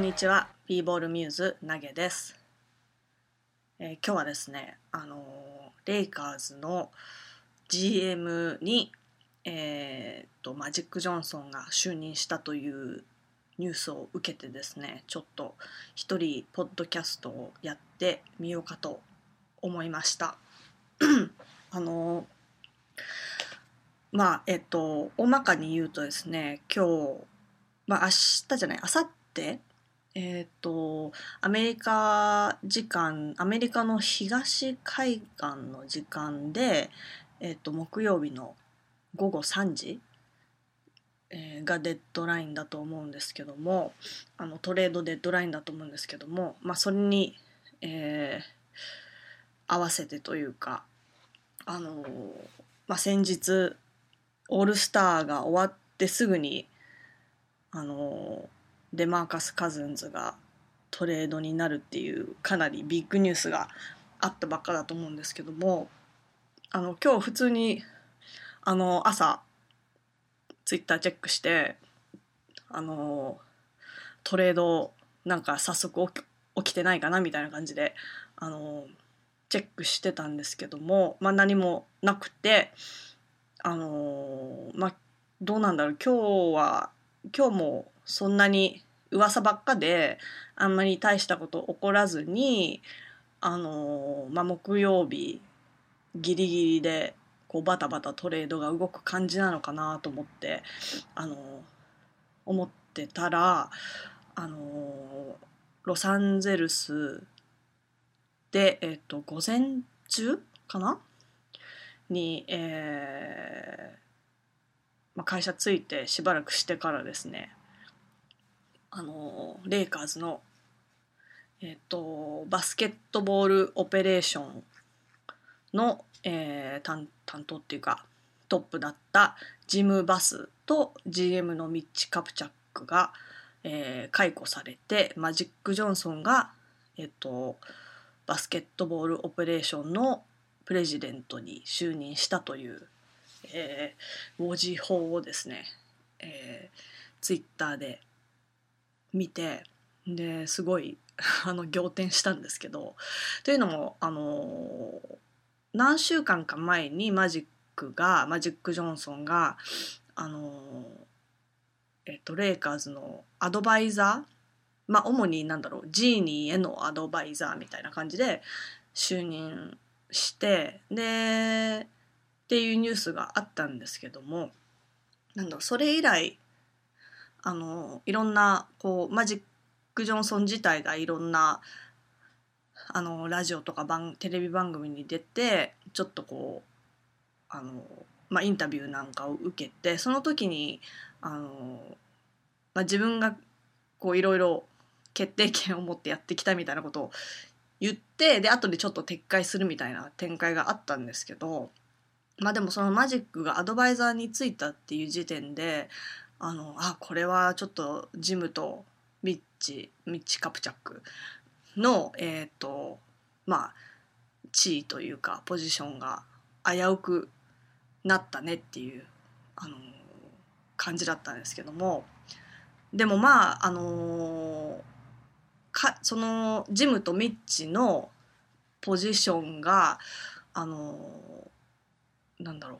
んにちは、ビーボールミューズ投げです。えー今日はですね、あのレイカーズの GM に、えーとマジック・ジョンソンが就任したというニュースを受けてですね、ちょっと一人ポッドキャストをやってみようかと思いました。あのまあえっと大まかに言うとですね今日まあ明日じゃない明後日えっとアメリカ時間アメリカの東海岸の時間で、えっと木曜日の午後3時、えーがデッドラインだと思うんですけどもあのトレードデッドラインだと思うんですけども、まあ、それに、えー合わせてというかあのまあ、先日オールスターが終わってすぐにあのデマーカス・カズンズがトレードになるっていうかなりビッグニュースがあったばっかだと思うんですけどもあの今日普通にあの朝ツイッターチェックしてあのトレードなんか早速起き起きてないかなみたいな感じであのチェックしてたんですけども、まあ、何もなくてあのまあどうなんだろう。今日は今日もそんなに噂ばっかであんまり大したこと起こらずにあのまあ木曜日ギリギリでこうバタバタトレードが動く感じなのかなと思ってあの思ってたらあのロサンゼルスで、えっと、午前中かな？に、えーまあ、会社着いてしばらくしてからですねあのレイカーズの、えっと、バスケットボールオペレーションの、えー担当っていうかトップだったジム・バスと GM のミッチ・カプチャックが、えー解雇されてマジック・ジョンソンが、えっと、バスケットボールオペレーションのプレジデントに就任したという、えー、文字法をですね、えー、ツイッターで見てですごい あの仰天したんですけどというのもあの何週間か前にマジックがマジック・ジョンソンがあのえっとレイカーズのアドバイザーまあ主になんだろうジーニーへのアドバイザーみたいな感じで就任してでっていうニュースがあったんですけどもなんだろうそれ以来あのいろんなこうマジック・ジョンソン自体がいろんなあのラジオとか番テレビ番組に出てちょっとこうあの、まあ、インタビューなんかを受けてその時にあの、まあ、自分がこういろいろ決定権を持ってやってきたみたいなことを言ってで後でちょっと撤回するみたいな展開があったんですけどまあでもそのマジックがアドバイザーについたっていう時点であのあこれはちょっとジムとミッチミッチ・カプチャックのえっ、とまあ地位というかポジションが危うくなったねっていうあの感じだったんですけども。でもまああのかそのジムとミッチのポジションがあのなんだろう。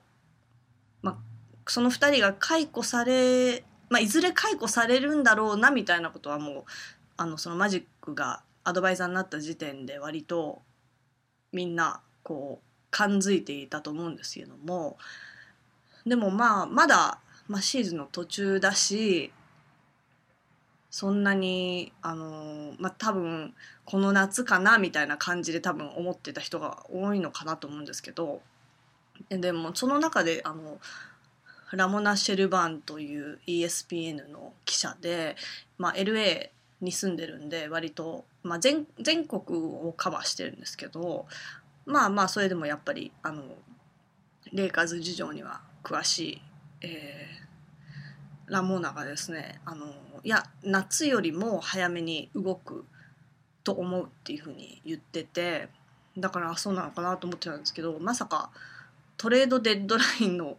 まあその2人が解雇され、まあ、いずれ解雇されるんだろうなみたいなことはもうあのそのマジックがアドバイザーになった時点で割とみんなこう感づいていたと思うんですけどもでもまあまだ、まあ、シーズンの途中だしそんなにあのまあ多分この夏かなみたいな感じで多分思ってた人が多いのかなと思うんですけどででもその中であのラモナ・シェルバーンという ESPN の記者で、まあ、LA に住んでるんで割と、まあ、全全国をカバーしてるんですけどまあまあそれでもやっぱりあのレイカーズ事情には詳しい、えーラモーナがですねあのいや夏よりも早めに動くと思うっていうふうに言っててだからそうなのかなと思ってたんですけどまさかトレードデッドラインの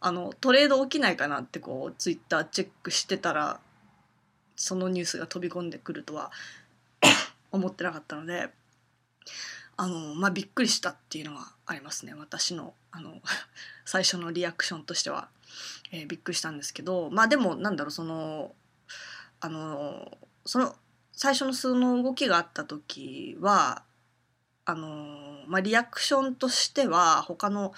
あのトレード起きないかなってこうツイッターチェックしてたらそのニュースが飛び込んでくるとは 思ってなかったのであのまあびっくりしたっていうのはありますね。私のあの 最初のリアクションとしては、えー、びっくりしたんですけどまあでもなんだろうそのあのその最初のその動きがあった時はあのまあリアクションとしては他の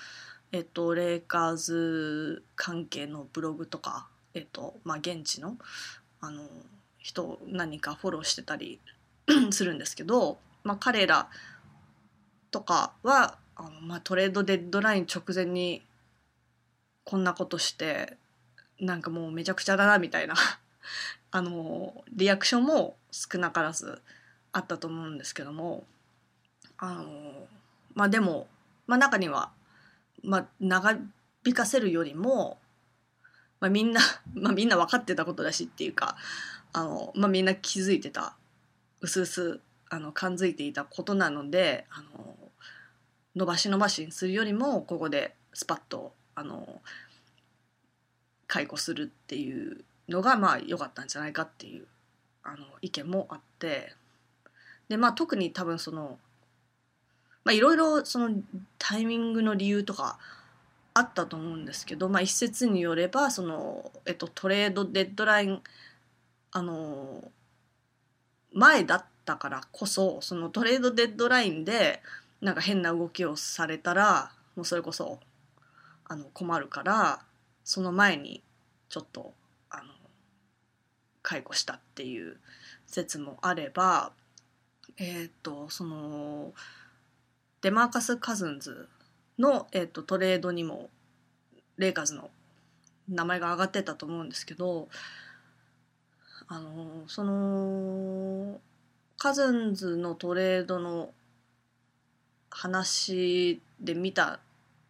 えっとレイカーズ関係のブログとかえっとまあ現地のあの人何かフォローしてたり するんですけど、まあ、彼らとかはあの、まあ、トレードデッドライン直前にこんなことしてなんかもうめちゃくちゃだなみたいな あのリアクションも少なからずあったと思うんですけどもあのまあでも、まあ、中には、まあ、長引かせるよりも、まあ、みんな、まあ、みんな分かってたことだしっていうかあの、まあ、みんな気づいてたうすうすあの感づいていたことなのであの伸ばし伸ばしにするよりもここでスパッとあの解雇するっていうのがまあ良かったんじゃないかっていうあの意見もあってでまあ特に多分そのまあいろいろそのタイミングの理由とかあったと思うんですけど、まあ、一説によればその、えっと、トレードデッドラインあの前だったからこそそのトレードデッドラインでなんか変な動きをされたらもうそれこそあの困るからその前にちょっとあの解雇したっていう説もあればえっ、とそのデマーカス・カズンズの、えーと、トレードにもレイカーズの名前が挙がってたと思うんですけどあのそのカズンズのトレードの話で見た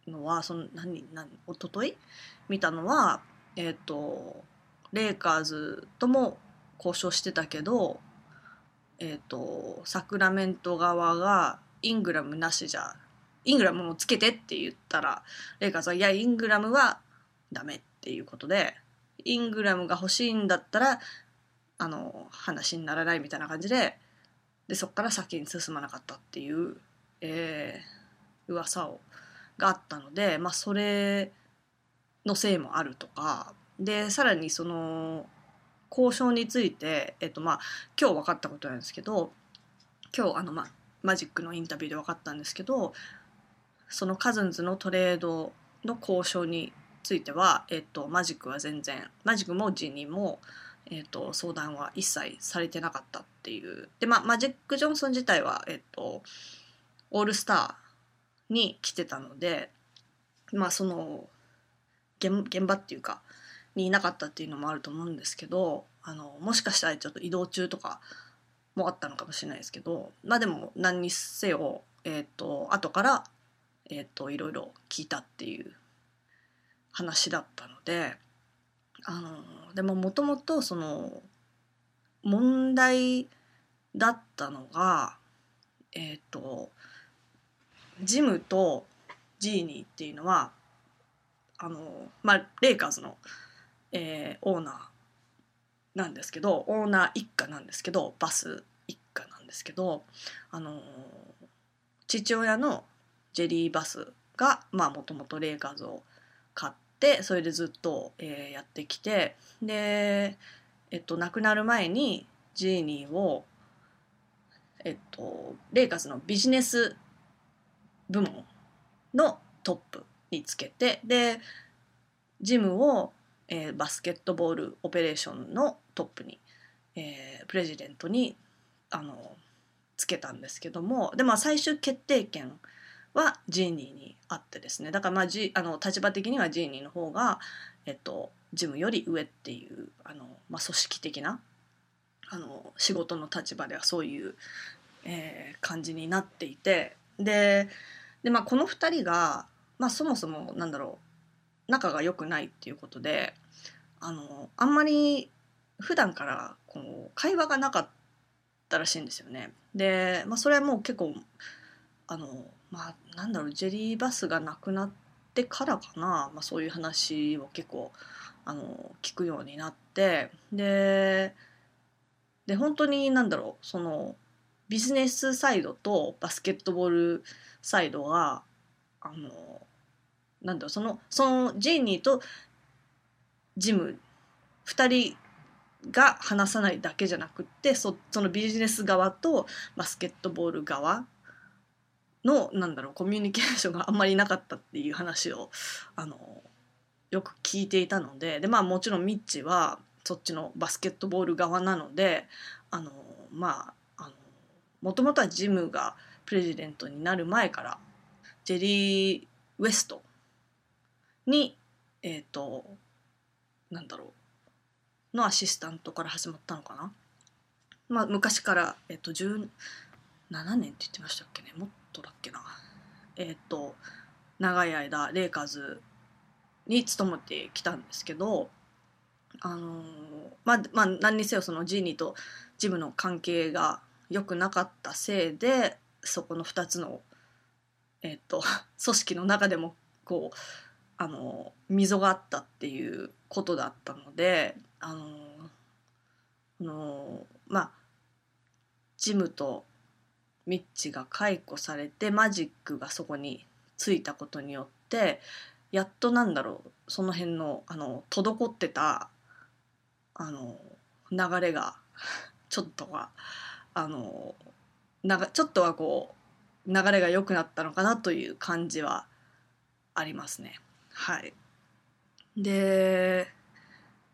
のはその何何一昨日見たのはえっ、ー、とレイカーズとも交渉してたけどえっ、ー、とサクラメント側がイングラムなしじゃイングラムもつけてって言ったらレイカーズはいやイングラムはダメっていうことでイングラムが欲しいんだったらあの話にならないみたいな感じででそこから先に進まなかったっていうえー、噂をがあったので、まあ、それのせいもあるとかでさらにその交渉について、えっとまあ、今日分かったことなんですけど今日あの、まあ、マジックのインタビューで分かったんですけどそのカズンズのトレードの交渉については、えっと、マジックは全然マジックもジニーも、えっと、相談は一切されてなかったっていう。で、まあ、マジック・ジョンソン自体は、えっと、オールスターに来てたのでまあその現場っていうかにいなかったっていうのもあると思うんですけどあのもしかしたらちょっと移動中とかもあったのかもしれないですけどまあでも何にせよ、えーと、後から、えーと、いろいろ聞いたっていう話だったのであのでももともとその問題だったのがえっ、ー、とジムとジーニーっていうのはあの、まあ、レイカーズの、えー、オーナーなんですけどオーナー一家なんですけどバスですけどあの父親のジェリー・バスがもともとレイカーズを買ってそれでずっと、えー、やってきてで、えっと、亡くなる前にジーニーを、えっと、レイカーズのビジネス部門のトップにつけてでジムを、えー、バスケットボールオペレーションのトップに、えー、プレジデントにあのつけたんですけどもでも最終決定権はジーニーにあってですね。だからまあジあの立場的にはジーニーの方が、えっと、ジムより上っていうあの、まあ、組織的なあの仕事の立場ではそういう、えー、感じになっていて。ででまあこの2人が、まあ、そもそもなんだろう仲が良くないっていうことであのあんまり普段からこう会話がなかったたらしいんですよね。で、まあ、それはもう結構あのまあなんだろうジェリーバスがなくなってからかな、まあ、そういう話を結構あの聞くようになってでで本当になんだろうそのビジネスサイドとバスケットボールサイドがあのなんだろうそのそのジーニーとジム2人が話さないだけじゃなくってそそのビジネス側とバスケットボール側のなんだろうコミュニケーションがあんまりなかったっていう話をあのよく聞いていたのででまあもちろんミッチはそっちのバスケットボール側なのであのまああのもともとはジムがプレジデントになる前からジェリー・ウエストにえっ、ー、となんだろうのアシスタントから始まったのかな？まあ、昔から、えっ、と17年って言ってましたっけね？もっとだっけな？えっ、と長い間レイカーズに勤めてきたんですけどあのまあまあ何にせよそのジーニーとジムの関係が良くなかったせいでそこの2つの、えーと、組織の中でもこうあの溝があったっていうことだったのであのあのまあジムとミッチが解雇されてマジックがそこについたことによってやっとなんだろうその辺のあの滞ってたあの流れがちょっとはあのながちょっとはこう流れが良くなったのかなという感じはありますね。はい、で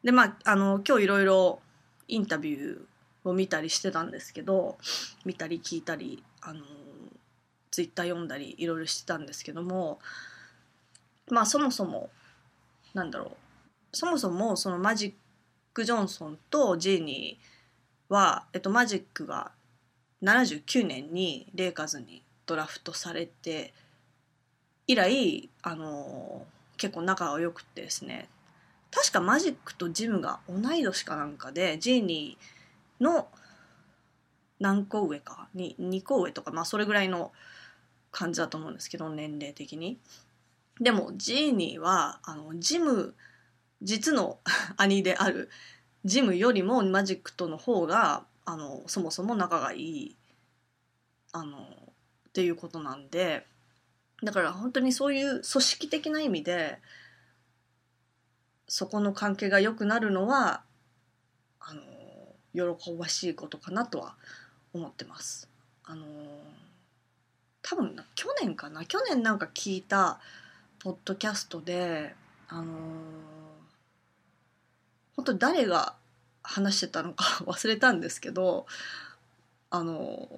でまああの今日いろいろインタビューを見たりしてたんですけど見たり聞いたりあのツイッター読んだりいろいろしてたんですけどもまあそもそもなんだろうそもそもそのマジック・ジョンソンとジーニーは、えっと、マジックが79年にレイカーズにドラフトされて以来あの結構仲が良くてですね確かマジックとジムが同い年かなんかでジーニーの何個上かに2個上とかまあそれぐらいの感じだと思うんですけど年齢的に。でもジーニーはあのジム実の 兄であるジムよりもマジックとの方があのそもそも仲がいいあのっていうことなんでだから本当にそういう組織的な意味でそこの関係が良くなるのはあの喜ばしいことかなとは思ってます。あの多分去年かな？去年なんか聞いたポッドキャストであの、本当誰が話してたのか 忘れたんですけどあの、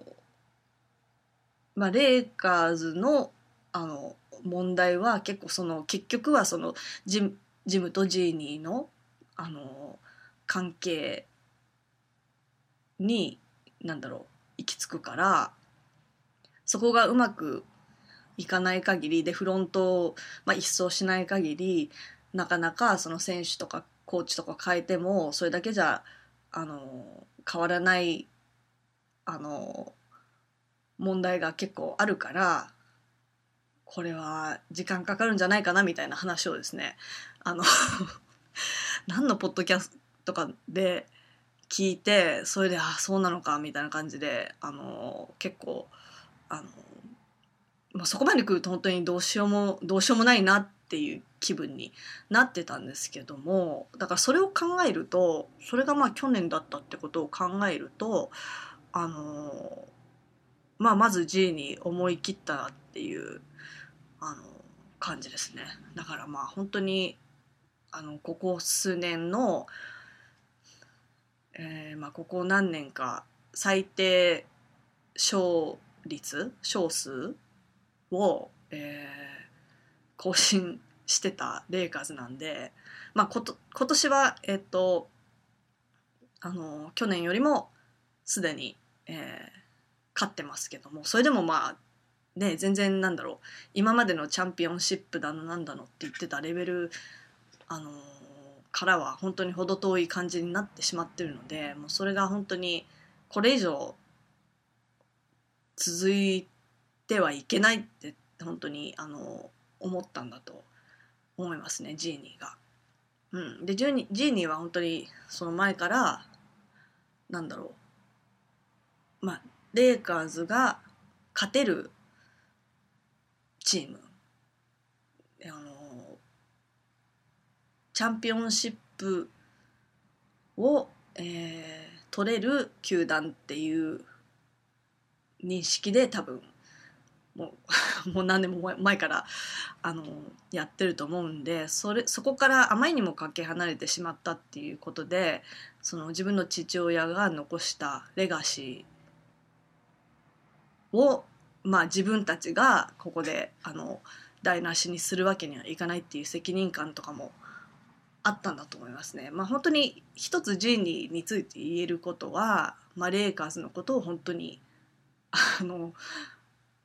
まあレイカーズのあの問題は結構その結局はそのジムジムとジーニーのあの関係に何だろう行き着くからそこがうまくいかない限りでフロントを、まあ、一掃しない限りなかなかその選手とかコーチとか変えてもそれだけじゃあの変わらないあの問題が結構あるからこれは時間かかるんじゃないかなみたいな話をですねあの 何のポッドキャストとかで聞いてそれであそうなのかみたいな感じであの結構あのまあ、そこまで来ると本当にどうしようもどうしようもないなっていう気分になってたんですけどもだからそれを考えるとそれがまあ去年だったってことを考えるとあのまあまず G に思い切ったっていうあの感じですね。だからまあ本当にあのここ数年の、えー、まあここ何年か最低勝率勝数を、えー、更新してたレイカーズなんで、まあ、こと今年は、えっと、あの去年よりもすでに、えー、勝ってますけどもそれでもまあね全然なんだろう。今までのチャンピオンシップだのなんだのって言ってたレベル、あのからは本当に程遠い感じになってしまってるのでもうそれが本当にこれ以上続いてはいけないって本当にあの思ったんだと思いますねジーニーが。うん、でジーニジーニーは本当にその前からなんだろう。まあ、レイカーズが勝てるチーム。あのチャンピオンシップを、えー、取れる球団っていう認識で多分もう もう何年も前からあのやってると思うんでそれそこからあまりにもかけ離れてしまったっていうことでその自分の父親が残したレガシーを、まあ、自分たちがここであの台無しにするわけにはいかないっていう責任感とかもあったんだと思いますね。まあ、本当に一つジーニーについて言えることは、まあ、レイカーズのことを本当にあの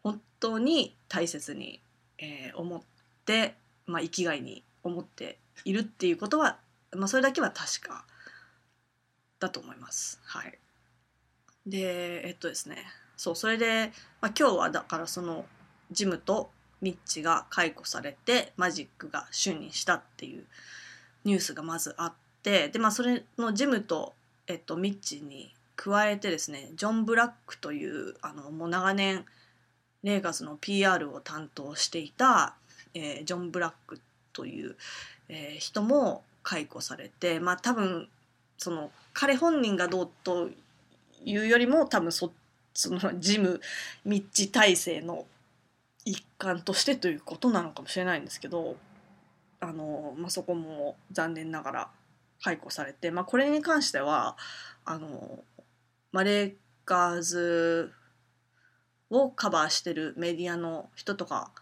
本当に大切に、えー、思って、まあ、生きがいに思っているっていうことは、まあ、それだけは確かだと思います。はい、でえっとですねそうそれで、まあ、今日はだからそのジムとミッチが解雇されてマジックが就任したっていうニュースがまずあってでまあそれのジムと、えっと、ミッチに加えてですねジョン・ブラックというあのもう長年レーガスの PR を担当していた、えー、ジョン・ブラックという、えー、人も解雇されてまあ多分その彼本人がどうというよりも多分そっちそのジムミッチ体制の一環としてということなのかもしれないんですけどあの、まあ、そこも残念ながら解雇されて、まあ、これに関してはあの、まあ、レイカーズをカバーしてるメディアの人とか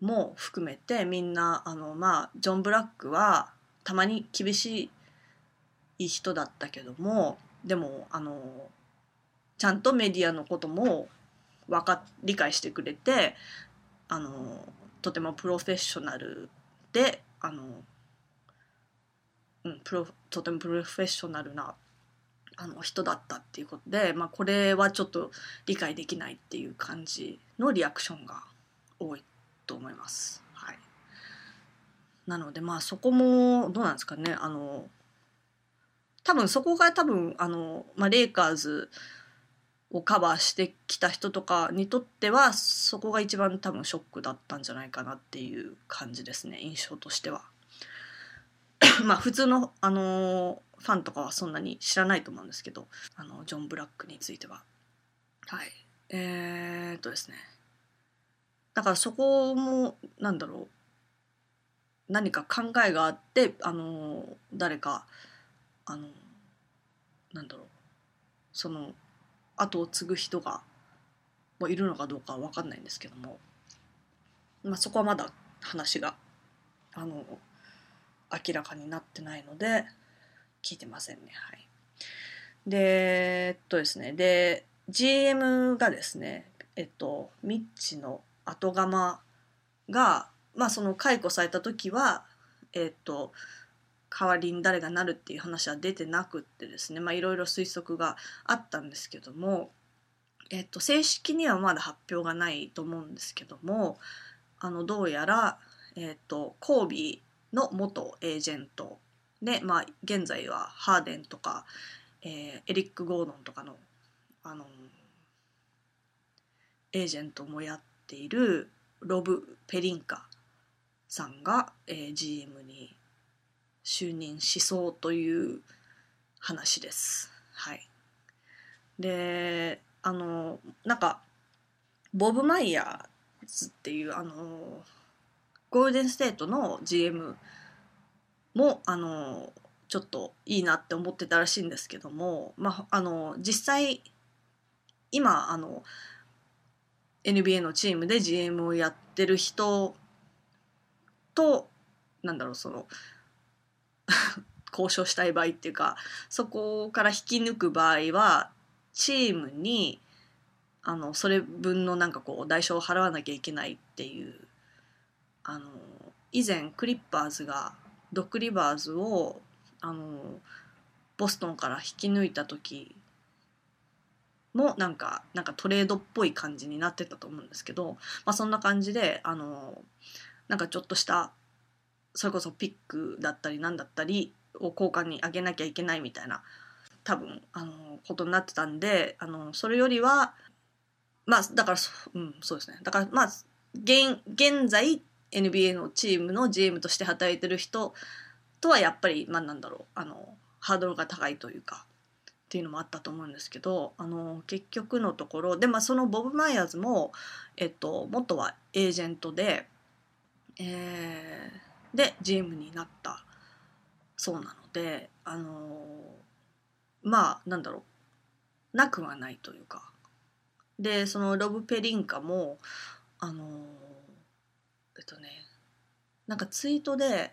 も含めてみんなあのまあジョン・ブラックはたまに厳しい人だったけどもでもあのちゃんとメディアのこともわか理解してくれてあのとてもプロフェッショナルであの、うん、プロとてもプロフェッショナルなあの人だったっていうことで、まあ、これはちょっと理解できないっていう感じのリアクションが多いと思います。はい、なのでまあそこもどうなんですかねあの多分そこが多分あの、まあ、レイカーズをカバーしてきた人とかにとってはそこが一番多分ショックだったんじゃないかなっていう感じですね印象としては。まあ普通の、あのファンとかはそんなに知らないと思うんですけどあのジョン・ブラックについては。はいえー、っとですねだからそこもなんだろう何か考えがあってあの誰かあのなんだろうその後を継ぐ人がいるのかどうかは分かんないんですけども、まあ、そこはまだ話があの明らかになってないので聞いてませんね。はい。でえっとですね。で GM がですねえっとミッチの後釜がまあその解雇された時はえっと代わりに誰がなるっていう話は出てなくってですねいろいろ推測があったんですけども、えっと、正式にはまだ発表がないと思うんですけどもあのどうやら、えっと、コービーの元エージェントで、まあ、現在はハーデンとか、えー、エリック・ゴードンとかのあのエージェントもやっているロブ・ペリンカさんが、えー、GM に就任しそうという話です。はい、であのなんかボブ・マイヤーズっていうあのゴールデンステートの GM もあのちょっといいなって思ってたらしいんですけども、まあ、あの実際今あの NBA のチームで GM をやってる人となんだろうその 交渉したい場合っていうかそこから引き抜く場合はチームにあのそれ分のなんかこう代償を払わなきゃいけないっていうあの以前クリッパーズがドック・リバーズをあのボストンから引き抜いた時もなんかなんかトレードっぽい感じになってたと思うんですけど、まあ、そんな感じであのなんかちょっとしたそれこそピックだったり何だったりを交換にあげなきゃいけないみたいな多分あのことになってたんであのそれよりはまあだからそ,、うん、そうですね。だからまあ現現在 NBA のチームの GM として働いてる人とはやっぱりまあなんだろうあのハードルが高いというかっていうのもあったと思うんですけどあの結局のところで、まあ、そのボブ・マイヤーズも、えっと、元はエージェントで、えー、で GM になった。そうなのであのまあなんだろう。なくはないというか。でそのロブ・ペリンカもあのえっとねなんかツイートで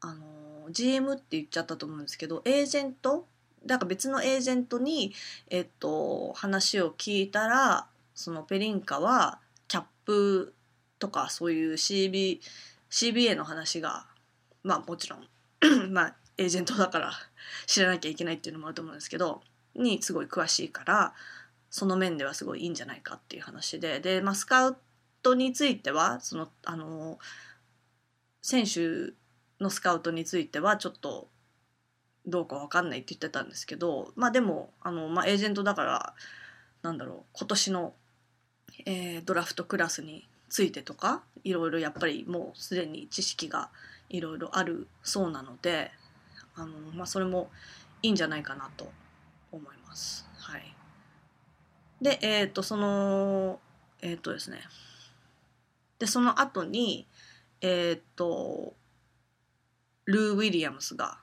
あの GM って言っちゃったと思うんですけどエージェントなんか別のエージェントに、えっと、話を聞いたらそのペリンカはキャップとかそういう CB CBA の話がまあもちろん まあエージェントだから知らなきゃいけないっていうのもあると思うんですけどにすごい詳しいからその面ではすごいいいんじゃないかっていう話でで、まあ、スカウトについてはそのあの選手のスカウトについてはちょっとどうか分かんないって言ってたんですけどまあでもあの、まあ、エージェントだからなんだろう今年の、えー、ドラフトクラスについてとかいろいろやっぱりもうすでに知識がいろいろあるそうなのであの、まあ、それもいいんじゃないかなと思います。はい、でえっ、ー、とそのえっ、ー、とですねでその後にえっ、ー、とルー・ウィリアムスが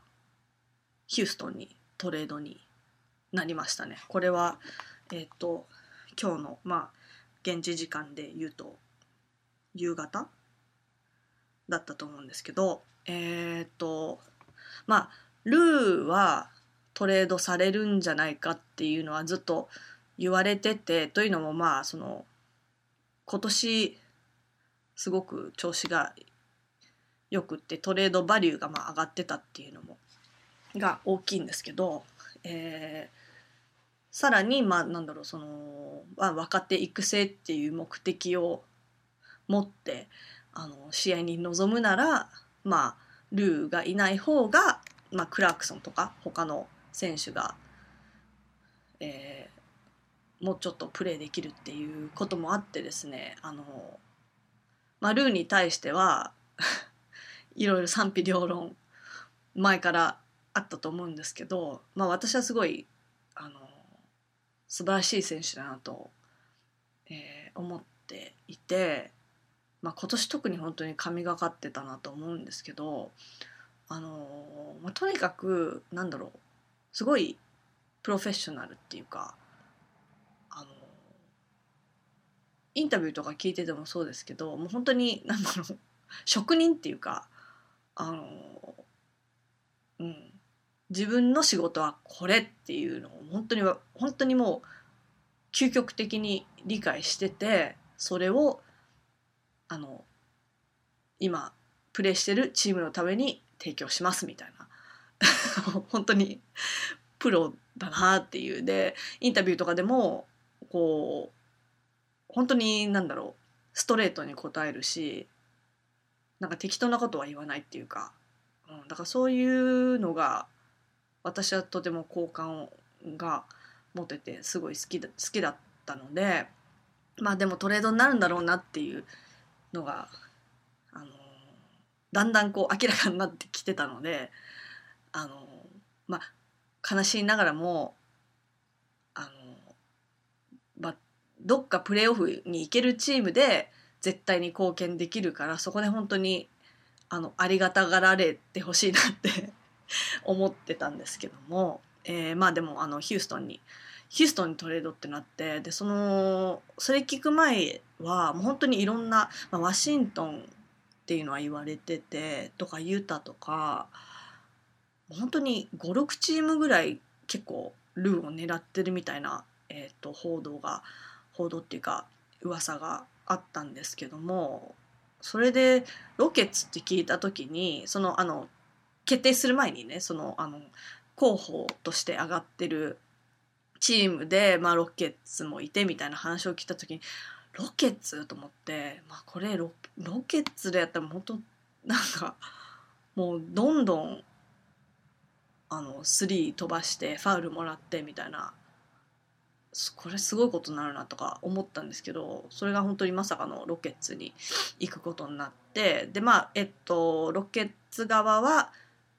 ヒューストンにトレードになりましたね。これは、えっ、ー、と、今日の、まあ、現地時間で言うと、夕方？だったと思うんですけど、えっ、と、まあ、ルーはトレードされるんじゃないかっていうのはずっと言われてて、というのもまあ、その、今年、すごく調子がよくってトレードバリューがまあ上がってたっていうのもが大きいんですけど、えー、さらにまあなんだろうその、まあ、若手育成っていう目的を持ってあの試合に臨むならまあルーがいない方が、まあ、クラークソンとか他の選手が、えー、もうちょっとプレーできるっていうこともあってですねあの、まあ、ルーに対しては いろいろ賛否両論前からあったと思うんですけど、まあ、私はすごいあの素晴らしい選手だなと、えー、思っていて、まあ、今年特に本当に神がかってたなと思うんですけどあの、まあ、とにかくなんだろうすごいプロフェッショナルっていうかあのインタビューとか聞いててもそうですけどもう本当になんだろう職人っていうかあのうん自分の仕事はこれっていうのを本当に本当にもう究極的に理解しててそれをあの今プレーしてるチームのために提供しますみたいな。本当にプロだなっていう。でインタビューとかでもこう本当になんだろうストレートに答えるしなんか適当なことは言わないっていうか、うん、だからそういうのが私はとても好感が持ててすごい好きだ好きだったのでまあでもトレードになるんだろうなっていうのが、あのだんだんこう明らかになってきてたので、あのまあ悲しいながらも、あのまあ、どっかプレーオフに行けるチームで絶対に貢献できるからそこで本当にあのありがたがられてほしいなって 思ってたんですけども、えー、まあでもあのヒューストンにヒストンにトレードってなってでそのそれ聞く前はもう本当にいろんな、まあ、ワシントンっていうのは言われててとかユタとか本当に56チームぐらい結構ルーを狙ってるみたいな、えーと、報道が報道っていうか噂があったんですけどもそれでロケッツって聞いた時にそのあの決定する前にねそのあの候補として上がってるチームで、まあ、ロケッツもいてみたいな話を聞いた時にロケッツと思って、まあ、これロロケッツでやったら本当なんかもうどんどんあのスリー飛ばしてファウルもらってみたいなこれすごいことになるなとか思ったんですけどそれが本当にまさかのロケッツに行くことになってでまあえっとロケッツ側は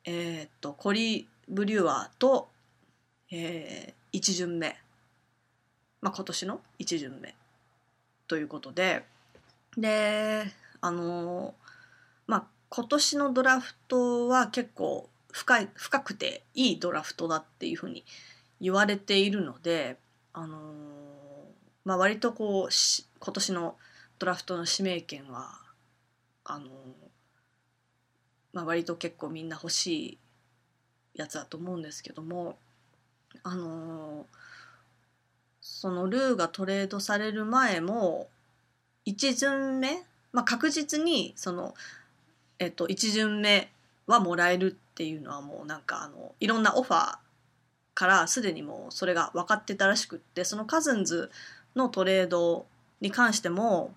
えー、っとコリー・ブリュワーと、えー、1巡目、まあ、今年の1巡目ということで。であのまあ今年のドラフトは結構深い深くていいドラフトだっていうふうに言われているのであの、まあ、割とこう今年のドラフトの指名権はあの、まあ、割と結構みんな欲しいやつだと思うんですけどもあのー、そのルーがトレードされる前も1巡目、まあ、確実にその、えっと、1巡目はもらえるっていうのはもうなんかあのいろんなオファーからすでにもうそれが分かってたらしくってそのカズンズのトレードに関しても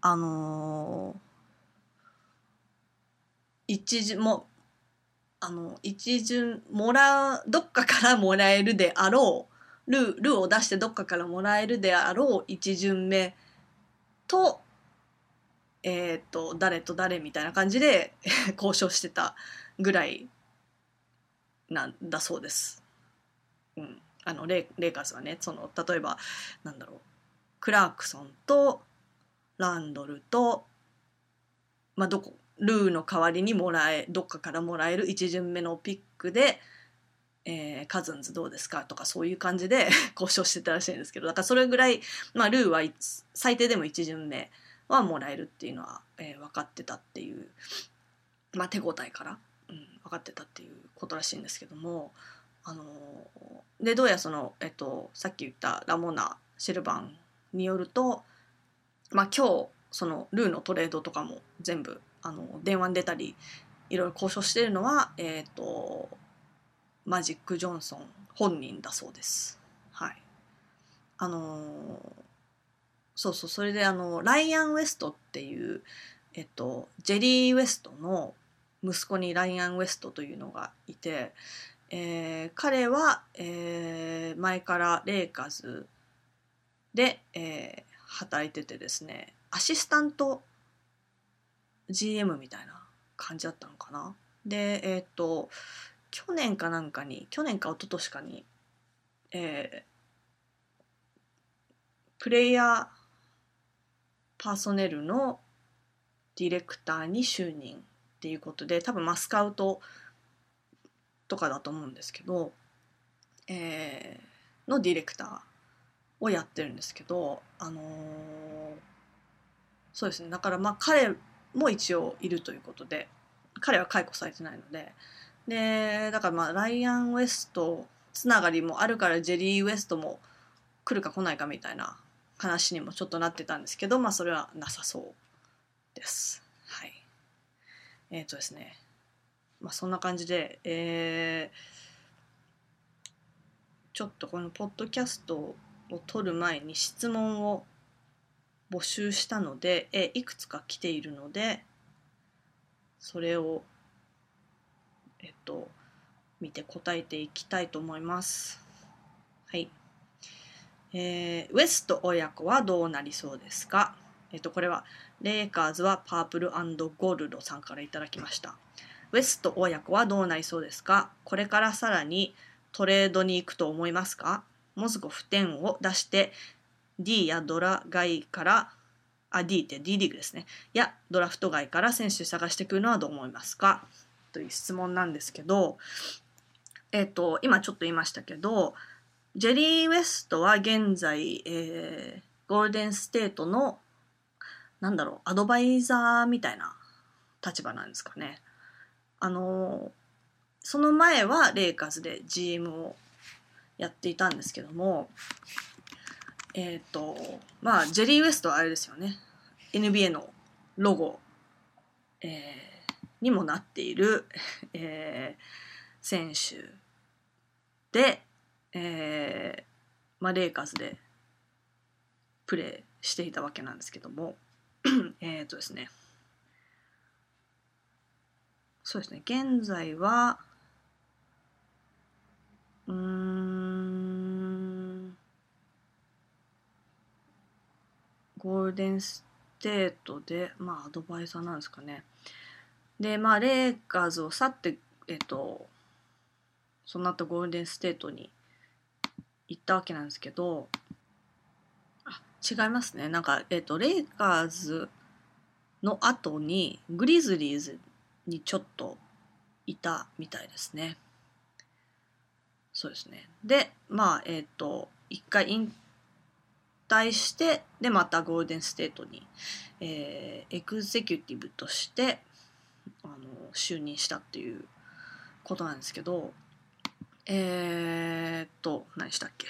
あのー、一巡もあの一巡もらうどっかからもらえるであろうルールーを出してどっかからもらえるであろう一巡目とえっ、ー、と誰と誰みたいな感じで交渉してたぐらいなんだそうです。うん、あのレレイカーズはねその例えばなんだろうクラークソンとランドルと、まあ、どこルーの代わりにもらえどっかからもらえる1巡目のピックで、えー、カズンズどうですかとかそういう感じで 交渉してたらしいんですけどだからそれぐらい、まあ、ルーは最低でも1巡目はもらえるっていうのは、えー、分かってたっていう、まあ、手応えから、うん、分かってたっていうことらしいんですけどもあのでどうやらその、えっと、さっき言ったラモナ・シェルバンによると、まあ、今日そのルーのトレードとかも全部あの電話に出たりいろいろ交渉しているのは、えっとマジック・ジョンソン本人だそうです。はい、あのそうそうそれであのライアン・ウエストっていう、えっと、ジェリー・ウエストの息子にライアン・ウエストというのがいて、えー、彼は、えー、前からレイカーズで、えー、働いててですねアシスタント GM みたいな感じだったのかな。でえっ、と去年かなんかに去年か一昨年かに、えー、プレイヤーパーソネルのディレクターに就任っていうことで多分マスカウトとかだと思うんですけど、えー、のディレクターをやってるんですけど、あのー、そうですねだからまあ彼も一応いるということで彼は解雇されてないので。でだからまあライアン・ウエストつながりもあるからジェリー・ウエストも来るか来ないかみたいな話にもちょっとなってたんですけどまあそれはなさそうです。はい。えっ、ー、とですね、まあそんな感じで、えー、ちょっとこのポッドキャストを撮る前に質問を募集したので、えいくつか来ているので、それを、えっと、見て答えていきたいと思います。はい。えー、ウエスト親子はどうなりそうですか？えっと、これは、レイカーズはパープルゴールドさんからいただきました。ウエスト親子はどうなりそうですか？これからさらにトレードに行くと思いますか？モズゴフ点を出して D やドラ外からあ D って D リーグですねやドラフト外から選手探してくるのはどう思いますか？という質問なんですけどえっ、と今ちょっと言いましたけどジェリー・ウエストは現在、えー、ゴールデンステートのなんだろうアドバイザーみたいな立場なんですかね。あのその前はレイカーズで GM をやっていたんですけどもえっ、ー、とまあジェリー・ウエストはあれですよね。NBA のロゴ、えー、にもなっている、えー、選手で、えーまあ、レイカーズでプレーしていたわけなんですけども。えっとですね。そうですね。現在はうーんゴールデンステートでまあアドバイザーなんですかねでまあレイカーズを去ってえっとその後ゴールデンステートに行ったわけなんですけどあ違いますねなんかえっとレイカーズの後にグリズリーズにちょっといたみたいですね。そうですね。で、まあ、えっ、ー、と、一回引退して、で、またゴールデンステートに、えー、エグゼキュティブとして、あの、就任したっていうことなんですけど、えー、っと、何したっけ？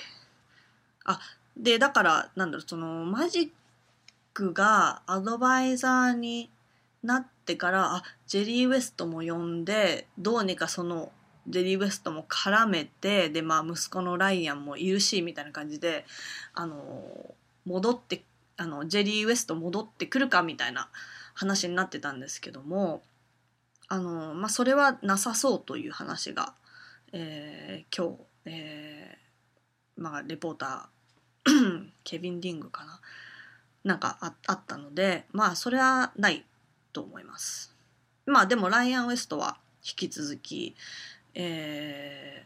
あ、で、だから、なんだろう、その、マジックがアドバイザーになってからあジェリー・ウエストも呼んでどうにかそのジェリー・ウエストも絡めてでまあ息子のライアンもいるしみたいな感じであの戻ってあのジェリー・ウエスト戻ってくるかみたいな話になってたんですけどもあの、まあ、それはなさそうという話が、えー、今日、えーまあ、レポーター ケビン・ディングかななんかああったのでまあそれはないと思います。まあでもライアン・ウエストは引き続き、え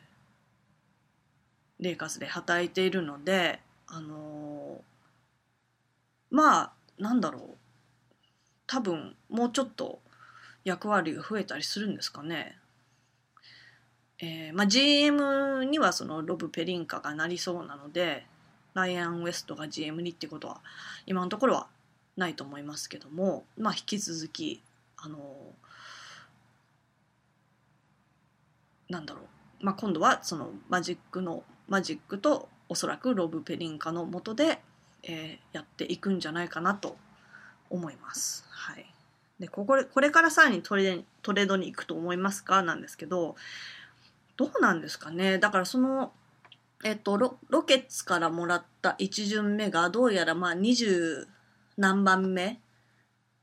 ー、レイカーズで働いているので、あのー、まあなんだろう多分もうちょっと役割が増えたりするんですかね。えーまあ、GM にはそのロブ・ペリンカがなりそうなのでライアン・ウエストが GM にってことは今のところはないと思いますけども、まあ、引き続きあのなんだろう、まあ、今度はそのマジックのマジックとおそらくロブ・ペリンカのもとで、えー、やっていくんじゃないかなと思います。はい、でこここれからさらにトレトレードに行くと思いますか？なんですけどどうなんですかね？だからそのえっとロロケッツからもらった1巡目がどうやらまあ20何番目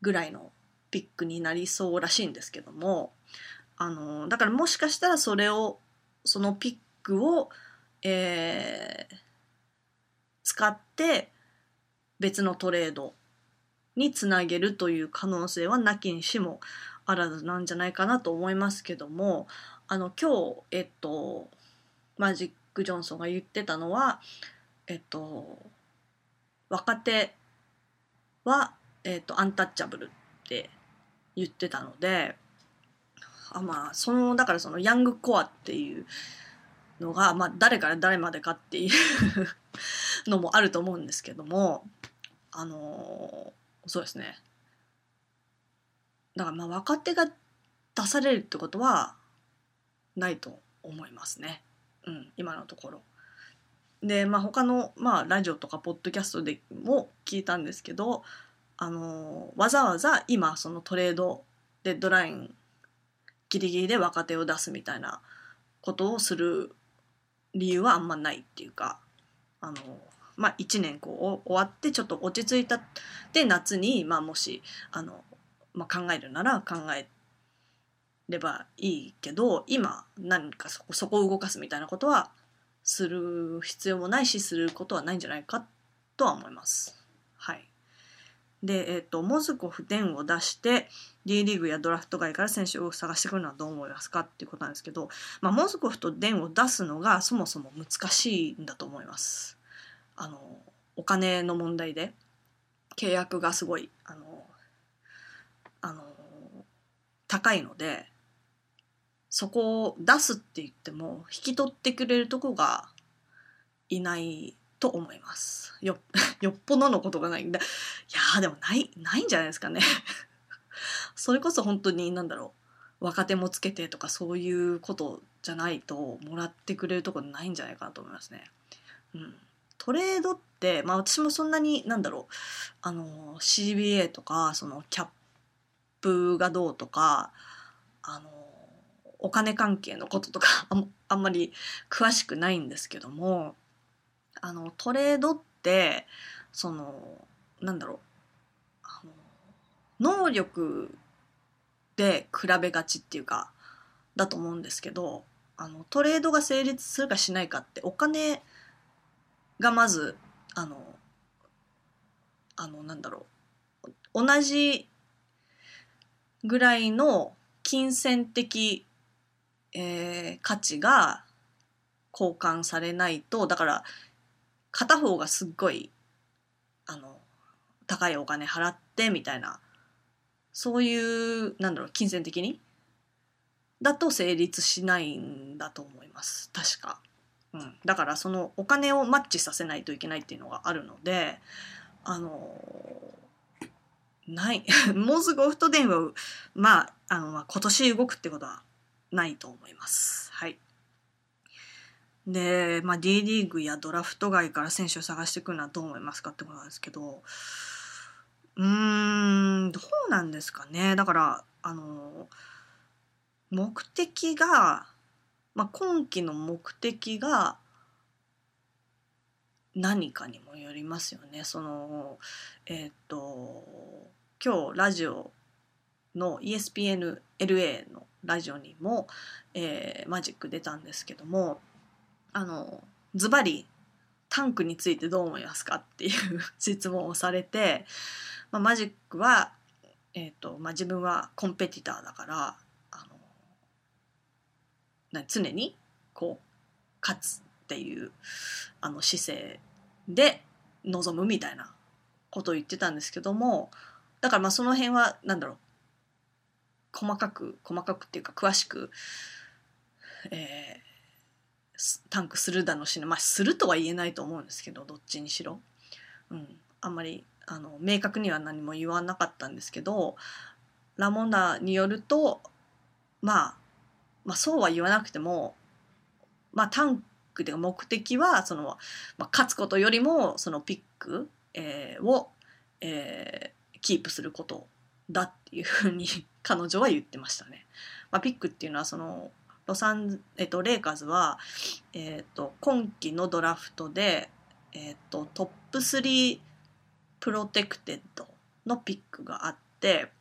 ぐらいのピックになりそうらしいんですけどもあのだからもしかしたらそれをそのピックを、えー、使って別のトレードにつなげるという可能性はなきにしもあらずなんじゃないかなと思いますけどもあの今日えっとマジック・ジョンソンが言ってたのはえっと若手は、えっ、と、アンタッチャブルって言ってたので、あまあ、その、だからそのヤングコアっていうのが、まあ、誰から誰までかっていう のもあると思うんですけども、あの、そうですね。だからまあ若手が出されるってことはないと思いますね。うん、今のところ。で、まあ、他の、まあ、ラジオとかポッドキャストでも聞いたんですけど、あのわざわざ今そのトレードデッドラインギリギリで若手を出すみたいなことをする理由はあんまないっていうかあのまあ1年こう終わってちょっと落ち着いたで夏に、まあ、もしあの、まあ、考えるなら考えればいいけど今何かそこそこを動かすみたいなことはする必要もないしすることはないんじゃないかとは思います。で、えっ、ー、と、モズコフ伝を出して D リーグやドラフト外から選手を探してくるのはどう思いますかっていうことなんですけど、まあ、モズコフと伝を出すのがそもそも難しいんだと思います。あの、お金の問題で契約がすごい、あの、あの、高いので、そこを出すって言っても引き取ってくれるとこがいないと思います。よ よっぽどのことがないんだ。いやでもないないんじゃないですかね。それこそ本当に何だろう若手もつけてとかそういうことじゃないともらってくれるとこないんじゃないかなと思いますね。うん、トレードってまあ私もそんなになんだろうあの CBA とかそのキャップがどうとかあのお金関係のこととかあんまり詳しくないんですけどもあのトレードってそのなんだろう。あの能力で比べがちっていうかだと思うんですけどあのトレードが成立するかしないかってお金がまずあのあのなんだろう。同じぐらいの金銭的、えー、価値が交換されないとだから片方がすっごいあの高いお金払ってみたいなそういうなんだろう金銭的に？だと成立しないんだと思います。確か、うん、だからそのお金をマッチさせないといけないっていうのがあるのであのない。もうすぐオフト電話まああの、まあ、今年動くってことはないと思います。はい。で、まあ、D リーグやドラフト外から選手を探していくのはどう思いますかってことなんですけどうーんどうなんですかねだからあの目的が、まあ、今期の目的が何かにもよりますよね。そのえっ、と今日ラジオの ESPNLA のラジオにも、えー、マジック出たんですけどもあのズバリタンクについてどう思いますかっていう質問をされて、まあ、マジックは、えーとまあ、自分はコンペティターだからあの常にこう勝つっていうあの姿勢で臨むみたいなことを言ってたんですけどもだからまあその辺は何だろう細かく細かくっていうか詳しく、えー、タンクするだのしなまあするとは言えないと思うんですけどどっちにしろ、うん、あんまりあの明確には何も言わなかったんですけどラモナによると、まあ、まあそうは言わなくても、まあ、タンクで目的はその、まあ、勝つことよりもそのピック、えー、を、えー、キープすることだっていうふうに彼女は言ってましたね。まあ、ピックっていうのはそのロサン、えっと、レイカーズは、えっと、今季のドラフトで、えっと、トップ3 protected のピックがあって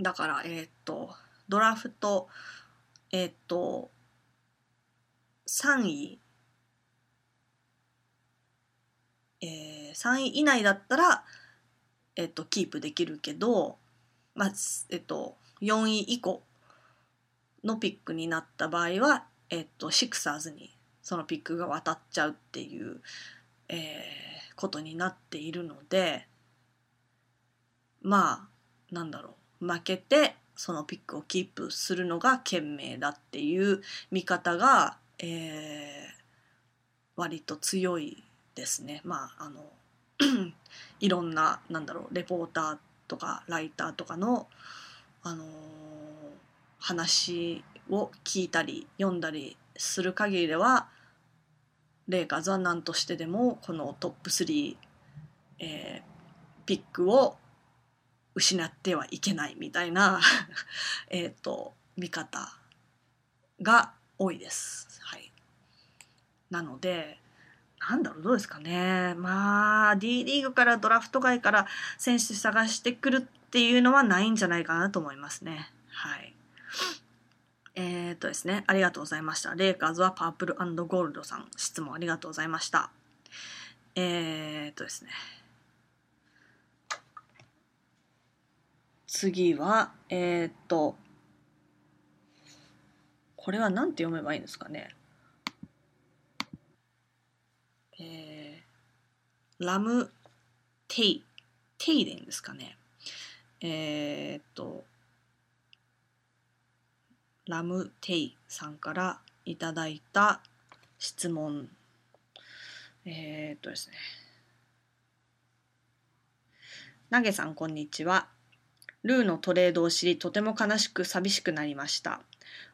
だからえっとドラフトえっと3位えー、3位以内だったら、えっと、キープできるけど、まあえっと、4位以降のピックになった場合は、えっと、シクサーズにそのピックが渡っちゃうっていう、えー、ことになっているのでまあなんだろう負けてそのピックをキープするのが賢明だっていう見方が、えー、割と強いですね。まああの いろんななんだろうレポーターとかライターとかの、あのー、話を聞いたり読んだりする限りではレイカーズは何としてでもこのトップ3、えー、ピックを失ってはいけないみたいな えと見方が多いです。はい、なのでなんだろうどうですかねまあ D リーグからドラフト外から選手探してくるっていうのはないんじゃないかなと思いますね。はい。えー、っとですね、ありがとうございました。レイカーズはパープルゴールドさん、質問ありがとうございました。えー、っとですね。次は、えー、っと、これは何て読めばいいんですかね。えー、ラム・テイ、テイデンですかね。えー、っと、ラム・テイさんからいただいた質問。えー、っとですね。ナゲさん、こんにちは。ルーのトレードを知りとても悲しく寂しくなりました。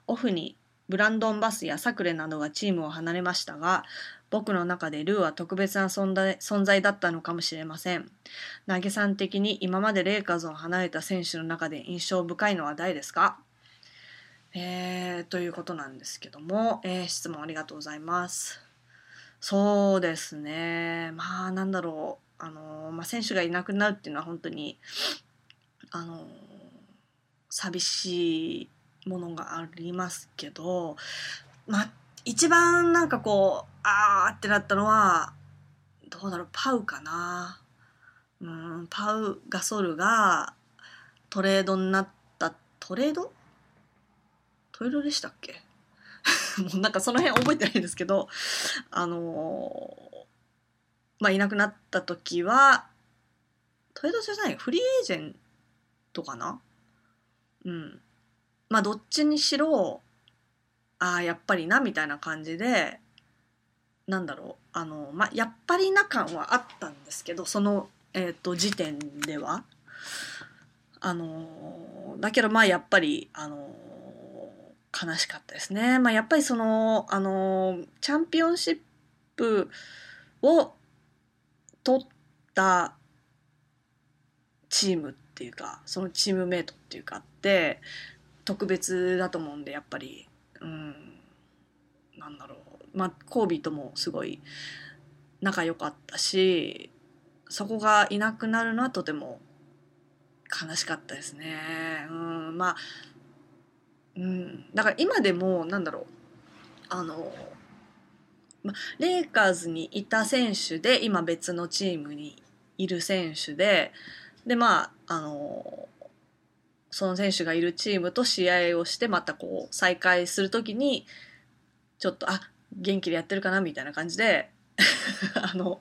オフにブランドン・バスやサクレなどがチームを離れましたが、僕の中でルーは特別な存在だったのかもしれません。投げさん的に今までレイカーズを離れた選手の中で印象深いのは誰ですか？えー、ということなんですけども、えー、質問ありがとうございます。そうですね。まあ、なんだろう。あの、まあ、選手がいなくなるっていうのは本当にあの寂しいものがありますけどまあ一番なんかこうあーってなったのはどうだろうパウかなうんパウ・ガソルがトレードになったトレードトレードでしたっけ？もうなんかその辺覚えてないんですけどあのーまあいなくなった時はトレードじゃないフリーエージェントかな？うん。まあどっちにしろああやっぱりなみたいな感じでなんだろうあのまあやっぱりな感はあったんですけどそのえっ、と時点では。あのだけどまあやっぱりあの悲しかったですね。まあやっぱりそのあのチャンピオンシップを取ったチームっていうかそのチームメイトっていうかって特別だと思うんでやっぱりうんなんだろうまあコービーともすごい仲良かったしそこがいなくなるのはとても悲しかったですね。うんまあうん。だから今でもなんだろう。あの、ま、レイカーズにいた選手で今別のチームにいる選手ででまああのその選手がいるチームと試合をしてまたこう再会するときにちょっとあ元気でやってるかなみたいな感じで あの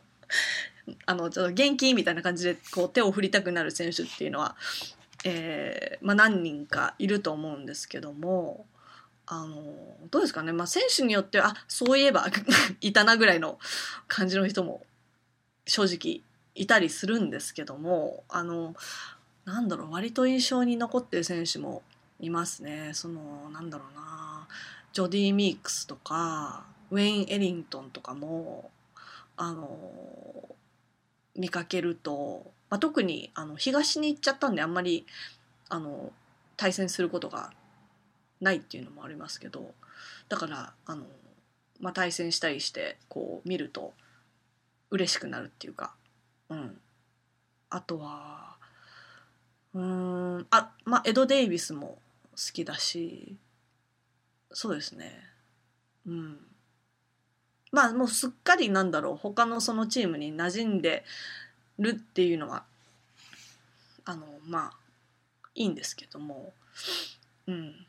あのちょっと元気みたいな感じでこう手を振りたくなる選手っていうのは、えーまあ、何人かいると思うんですけどもあのどうですかね、まあ、選手によってはあそういえば いたなぐらいの感じの人も正直いたりするんですけどもあのなんだろう割と印象に残ってる選手もいますね。そのなんだろうなジョディ・ミークスとかウェイン・エリントンとかもあの見かけると、まあ、特にあの東に行っちゃったんであんまりあの対戦することがないっていうのもありますけどだからあの、まあ、対戦したりしてこう見ると嬉しくなるっていうか、うん、あとはうんあまあエド・デイビスも好きだしそうですね。うん。まあもうすっかりなんだろう他のそのチームに馴染んでるっていうのはあのまあいいんですけども。うん。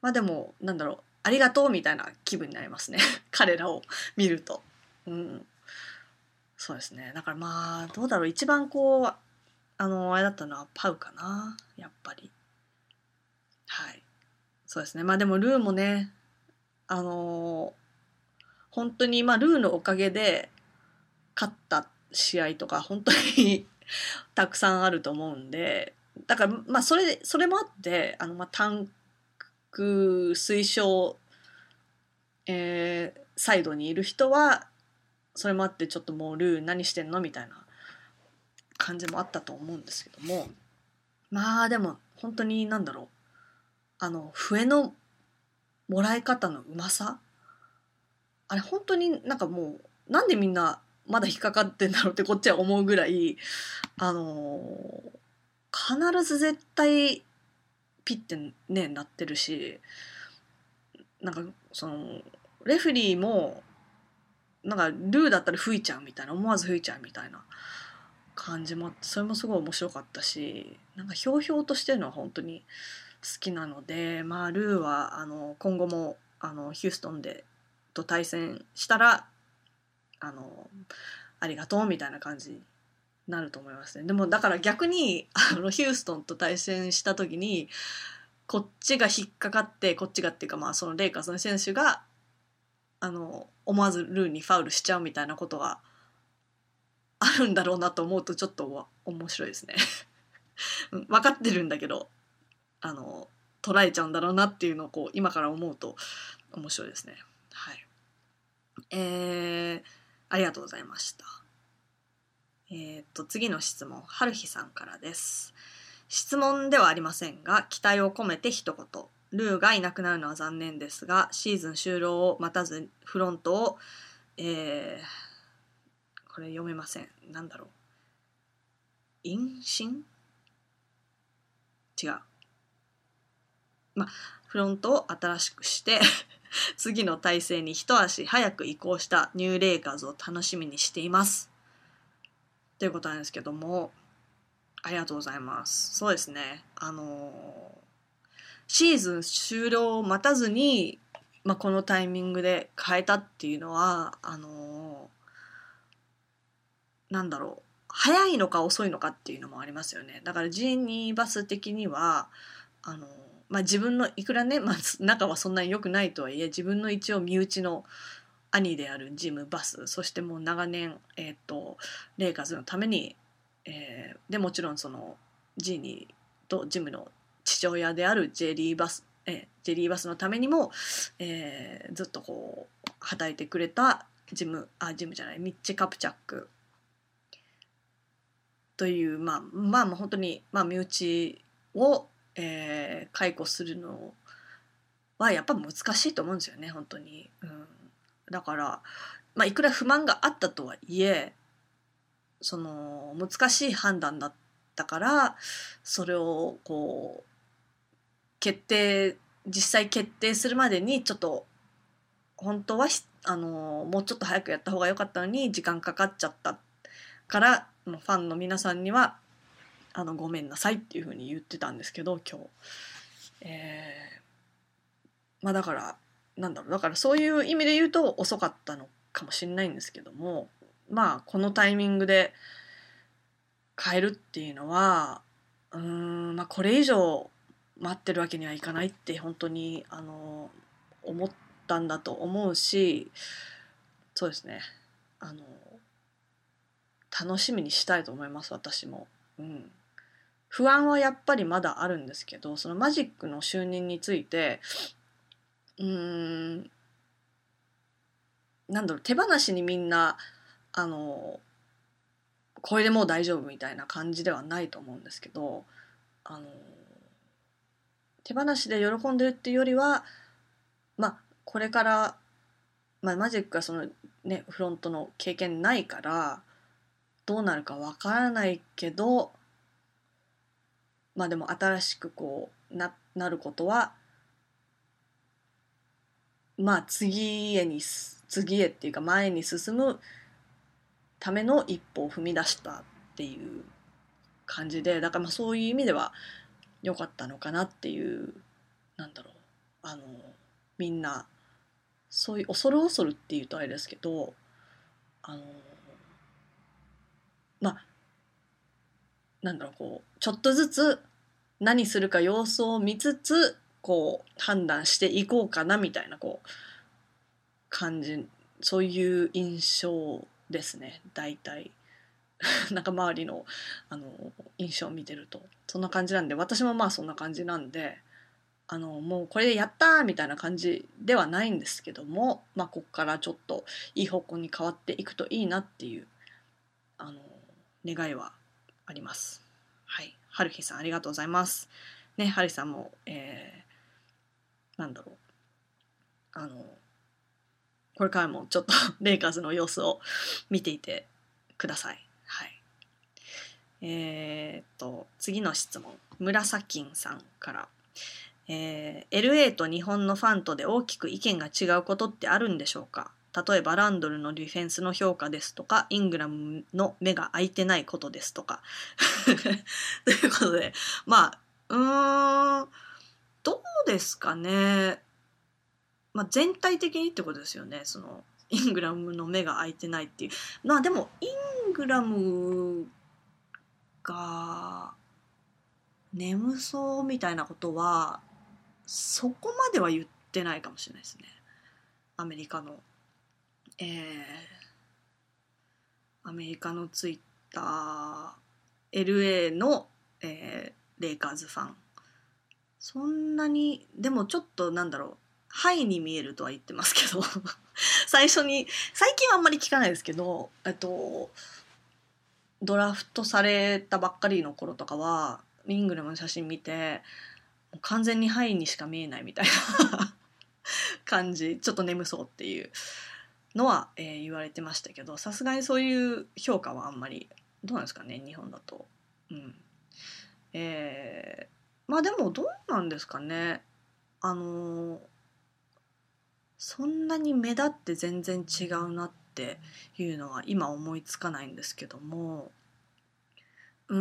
まあでもなんだろうありがとうみたいな気分になりますね。彼らを見ると。うん。そうですね。だからまあどうだろう。一番こうあのあれだったのはパウかな。やっぱり。はい。そうですね。まあでもルーもねあの本当にまあルーのおかげで勝った試合とか本当に たくさんあると思うんでだからまあそれそれもあってあのまあタンク推奨、えー、サイドにいる人はそれもあってちょっともうルー何してんのみたいな感じもあったと思うんですけどもまあでも本当になんだろう。あの笛のもらい方のうまさ？あれ本当になんかもうなんでみんなまだ引っかかってんだろうってこっちは思うぐらいあの必ず絶対ピッてねなってるしなんかそのレフェリーもなんかルーだったら吹いちゃうみたいな思わず吹いちゃうみたいな感じもあってそれもすごい面白かったしなんかひょうひょうとしてるのは本当に好きなのでまあルーはあの今後もあのヒューストンでと対戦したらあのありがとうみたいな感じになると思いますね。でもだから逆にあのヒューストンと対戦した時にこっちが引っかかってこっちがっていうかまあそのレイカーズの選手があの思わずルーにファウルしちゃうみたいなことがあるんだろうなと思うとちょっと面白いですね。分かってるんだけどあの捉えちゃうんだろうなっていうのをこう今から思うと面白いですね。はい。えー、ありがとうございました。えー、っと次の質問はるひさんからです。質問ではありませんが期待を込めて一言。ルーがいなくなるのは残念ですがシーズン終了を待たずフロントを、えー、これ読めません。なんだろう。陰信？違う。まあフロントを新しくして 次の体制に一足早く移行したニューレイカーズを楽しみにしています。ということなんですけども、ありがとうございます。そうですね。あのシーズン終了を待たずに、まあ、このタイミングで変えたっていうのは、あのなんだろう。早いのか遅いのかっていうのもありますよね。だからジーニーバス的には、あのまあ、自分のいくらね、まあ、仲はそんなに良くないとはいえ自分の一応身内の兄であるジム・バスそしてもう長年、えーと、レイカーズのために、えー、でもちろんそのジーニーとジムの父親であるジェリー・バス、えー、ジェリー・バスのためにも、えー、ずっとこう働いてくれたジムあジムじゃないミッチ・カプチャック。というまあまあまあ本当に、まあ、身内をえー、解雇するのはやっぱ難しいと思うんですよね本当に、うん、だから、まあ、いくら不満があったとはいえその難しい判断だったからそれをこう決定実際決定するまでにちょっと本当はあのもうちょっと早くやった方が良かったのに時間かかっちゃったからファンの皆さんにはあのごめんなさいっていうふうに言ってたんですけど今日。えー、まあだからなんだろうだからそういう意味で言うと遅かったのかもしれないんですけどもまあこのタイミングで変えるっていうのはうんまあこれ以上待ってるわけにはいかないって本当にあの思ったんだと思うしそうですねあの楽しみにしたいと思います私も。うん不安はやっぱりまだあるんですけどそのマジックの就任についてうーんなんだろう手放しにみんなあのこれでもう大丈夫みたいな感じではないと思うんですけどあの手放しで喜んでるっていうよりはまあこれから、まあ、マジックはそのねフロントの経験ないからどうなるかわからないけどまあでも新しくこうななることはまあ次へに次へっていうか前に進むための一歩を踏み出したっていう感じでだからまあそういう意味では良かったのかなっていうなんだろうあのみんなそういう恐る恐るっていうとあれですけどあのまあなんだろうこうちょっとずつ何するか様子を見つつこう判断していこうかなみたいなこう感じそういう印象ですね大体 なんか周りのあの印象を見てるとそんな感じなんで私もまあそんな感じなんであのもうこれでやったみたいな感じではないんですけどもまあこっからちょっといい方向に変わっていくといいなっていうあの願いはあります。はるひさんありがとうございます。ね、はるひさんも、えー、なんだろう。あの、これからもちょっと レイカーズの様子を見ていてください。はい。えー、っと、次の質問。紫さんから。えー、LA と日本のファンとで大きく意見が違うことってあるんでしょうか？例えばランドルのディフェンスの評価ですとかイングラムの目が開いてないことですとか。ということでまあうーんどうですかね、まあ、全体的にってことですよね。そのイングラムの目が開いてないっていう。まあでもイングラムが眠そうみたいなことはそこまでは言ってないかもしれないですね。アメリカの。えー、アメリカのツイッター LA の、えー、レイカーズファン。そんなにでもちょっとなんだろうハイに見えるとは言ってますけど。最初に最近はあんまり聞かないですけどえっとドラフトされたばっかりの頃とかはイングラムの写真見て完全にハイにしか見えないみたいな 感じ。ちょっと眠そうっていう。のは、えー、言われてましたけどさすがにそういう評価はあんまりどうなんですかね日本だと。うん。えー、まあでもどうなんですかね。あのそんなに目立って全然違うなっていうのは今思いつかないんですけども。うー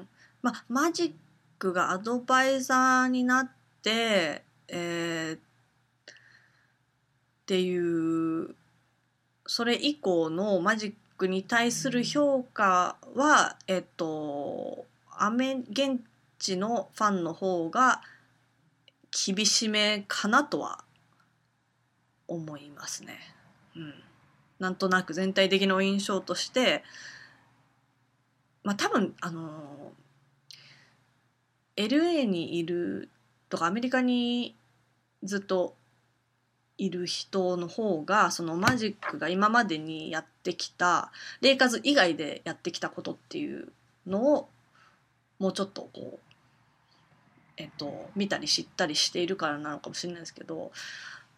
ん。まあマジックがアドバイザーになってえー、っていうそれ以降のマジックに対する評価はえっとアメ現地のファンの方が厳しめかなとは思いますね。うん、なんとなく全体的な印象としてまあ多分あの LA にいるとかアメリカにずっといる人の方がそのマジックが今までにやってきたレイカーズ以外でやってきたことっていうのをもうちょっとこうえっと見たり知ったりしているからなのかもしれないですけど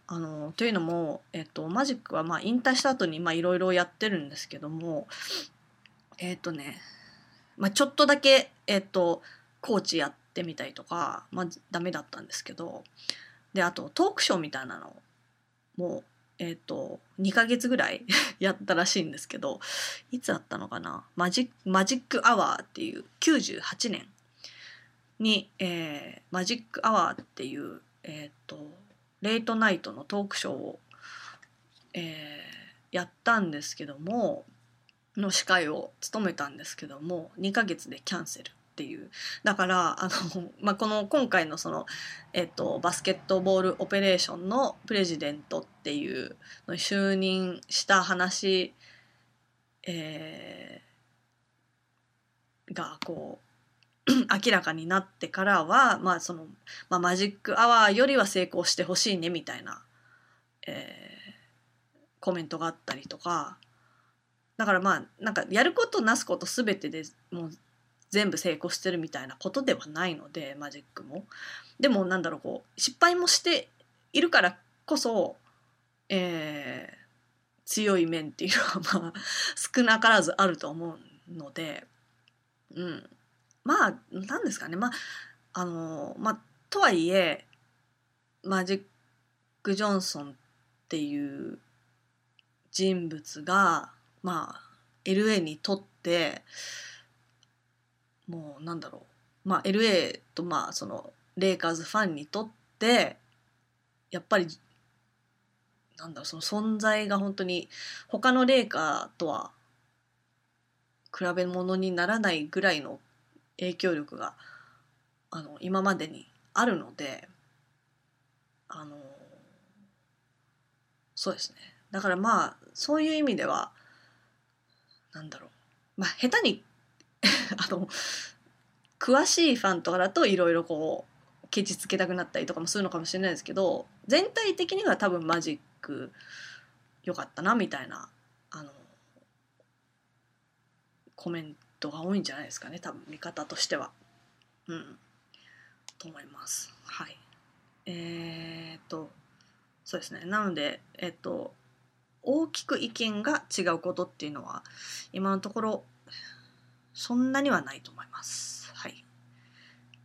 あのというのも、えっと、マジックはまあ引退した後にいろいろやってるんですけどもえっとね、まあ、ちょっとだけ、えっと、コーチやってみたりとか、まあ、ダメだったんですけどであとトークショーみたいなのもうえっ、と2ヶ月ぐらい やったらしいんですけどいつあったのかな？マジマジックアワーっていう98年に、えー、マジックアワーっていう、えっ、とレイトナイトのトークショーを、えー、やったんですけどもの司会を務めたんですけども2ヶ月でキャンセル。っていう。だからあの、まあ、この今回のその、えっと、バスケットボールオペレーションのプレジデントっていうの就任した話、えー、がこう 明らかになってからは、まあそのまあ、マジックアワーよりは成功してほしいねみたいな、えー、コメントがあったりとか。だからまあなんかやることなすこと全てでもう全部成功してるみたいなことではないのでマジックも。でもなんだろうこう失敗もしているからこそ、えー、強い面っていうのはまあ少なからずあると思うので、うん、まあ何ですかねまああのまあとはいえマジック・ジョンソンっていう人物がまあ LA にとってもうなんだろう。まあ LA とまあそのレイカーズファンにとってやっぱりなんだろうその存在が本当に他のレイカーとは比べ物にならないぐらいの影響力があの今までにあるのであのそうですね。だからまあそういう意味ではなんだろう。まあ下手に あの詳しいファンとかだといろいろこうケチつけたくなったりとかもするのかもしれないですけど全体的には多分マジック良かったなみたいなあのコメントが多いんじゃないですかね多分見方としては。うん、と思います。はい。えー、っとそうですねなのでえっと大きく意見が違うことっていうのは今のところそんなにはないと思います。はい。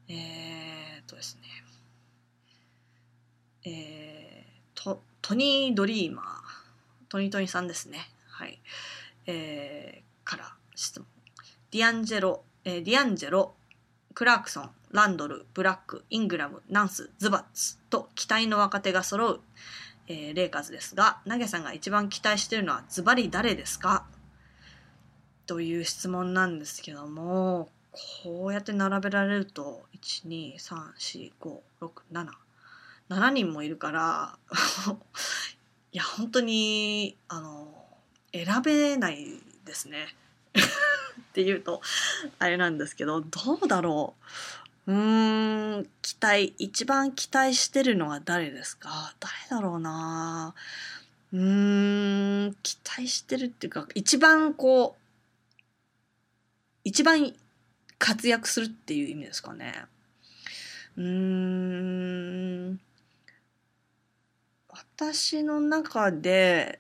えー、っとですね。えー、と、トニー・ドリーマー。トニートニーさんですね。はい。えー、から質問。ディアンジェロ、えー、ディアンジェロ、クラークソン、ランドル、ブラック、イングラム、ナンス、ズバッツと期待の若手が揃う、えー、レイカーズですが、ナゲさんが一番期待しているのはズバリ誰ですか？という質問なんですけどもこうやって並べられると1234567 7人もいるから いや本当にあの選べないですね。っていうとあれなんですけどどうだろう。うーん期待一番期待してるのは誰ですか？誰だろうな。うーん期待してるっていうか一番こう一番活躍するっていう意味ですかね。うーん私の中で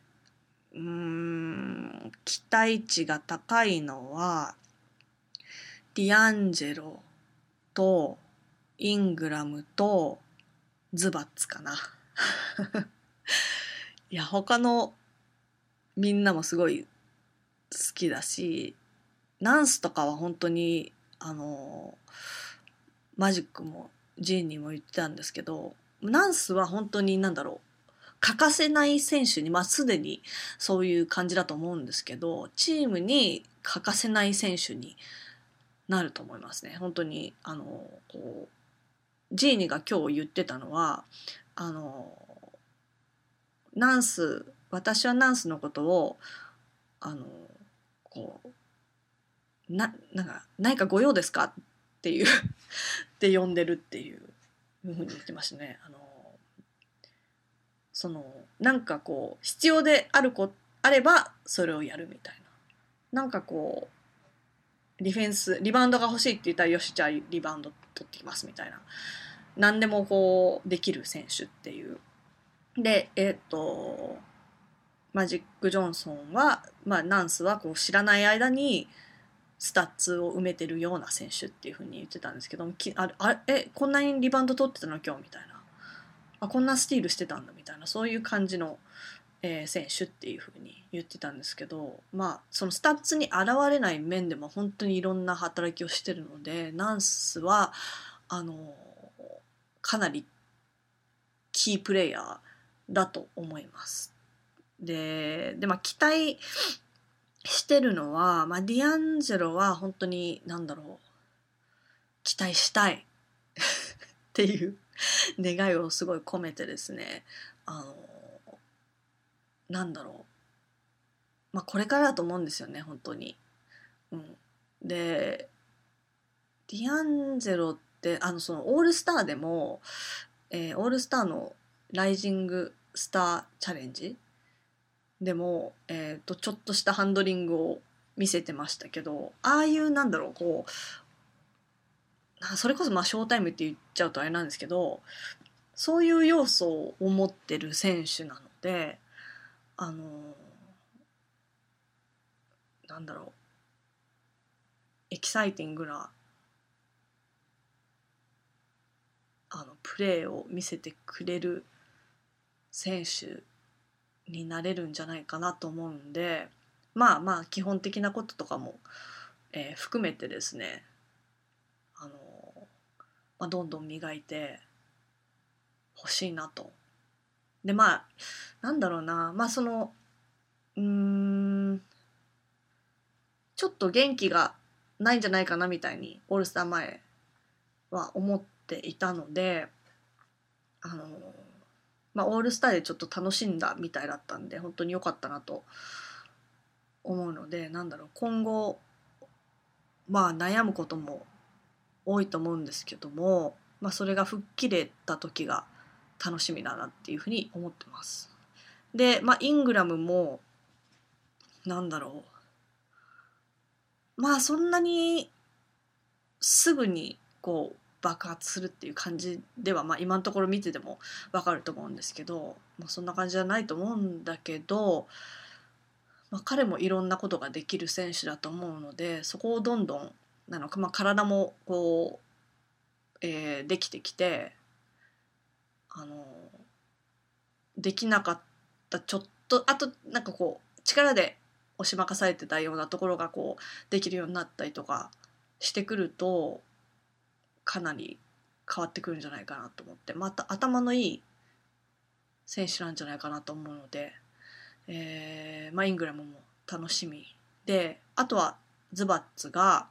うん期待値が高いのはディアンジェロとイングラムとズバッツかな。いや他のみんなもすごい好きだしナンスとかは本当にあのマジックもジーンにも言ってたんですけどナンスは本当に何だろう欠かせない選手にまあすでにそういう感じだと思うんですけどチームに欠かせない選手になると思いますね。本当にあのこうジーニが今日言ってたのはあのナンス私はナンスのことをあのこうななんか何かご用ですか？っていう って呼んでるっていうふうに言ってましたね。あのそのなんかこう必要であるこあればそれをやるみたいな。なんかこうディフェンスリバウンドが欲しいって言ったらよしじゃあリバウンド取ってきますみたいな何でもこうできる選手っていうでえっと、マジック・ジョンソンは、まあ、ナンスはこう知らない間にスタッツを埋めてるような選手っていうふうに言ってたんですけどきああえこんなにリバウンド取ってたの今日みたいなあこんなスティールしてたんだみたいなそういう感じの、えー、選手っていうふうに言ってたんですけどまあそのスタッツに現れない面でも本当にいろんな働きをしてるのでナンスはあのかなりキープレイヤーだと思います。ででまあ期待してるのは、まあ、ディアンジェロは本当に何だろう期待したい。っていう願いをすごい込めてですね。あのなんだろう。まあこれからだと思うんですよね本当に。うん、でディアンジェロってあのそのオールスターでも、えー、オールスターのライジングスターチャレンジでも、えーと、ちょっとしたハンドリングを見せてましたけどああいうなんだろうこうそれこそまあショータイムって言っちゃうとあれなんですけどそういう要素を持ってる選手なのであのなんだろうエキサイティングなあのプレーを見せてくれる選手になれるんじゃないかなと思うんでまあまあ基本的なこととかも、えー、含めてですねあの、まあ、どんどん磨いてほしいなと。でまあなんだろうなまあそのうんちょっと元気がないんじゃないかなみたいにオールスター前は思っていたのであのまあ、オールスターでちょっと楽しんだみたいだったんで本当に良かったなと思うのでなんだろう今後まあ悩むことも多いと思うんですけども、まあ、それが吹っ切れた時が楽しみだなっていうふうに思ってます。で、まあ、イングラムもなんだろうまあそんなにすぐにこう爆発するっていう感じでは、まあ、今のところ見てても分かると思うんですけど、まあ、そんな感じじゃないと思うんだけど、まあ、彼もいろんなことができる選手だと思うのでそこをどんどんなのか、まあ、体もこう、えー、できてきてあのできなかったちょっとあとなんかこう力で押し任されてたようなところがこうできるようになったりとかしてくるとかなり変わってくるんじゃないかなと思ってまた頭のいい選手なんじゃないかなと思うので、えーまあ、イングラムも楽しみであとはズバッツが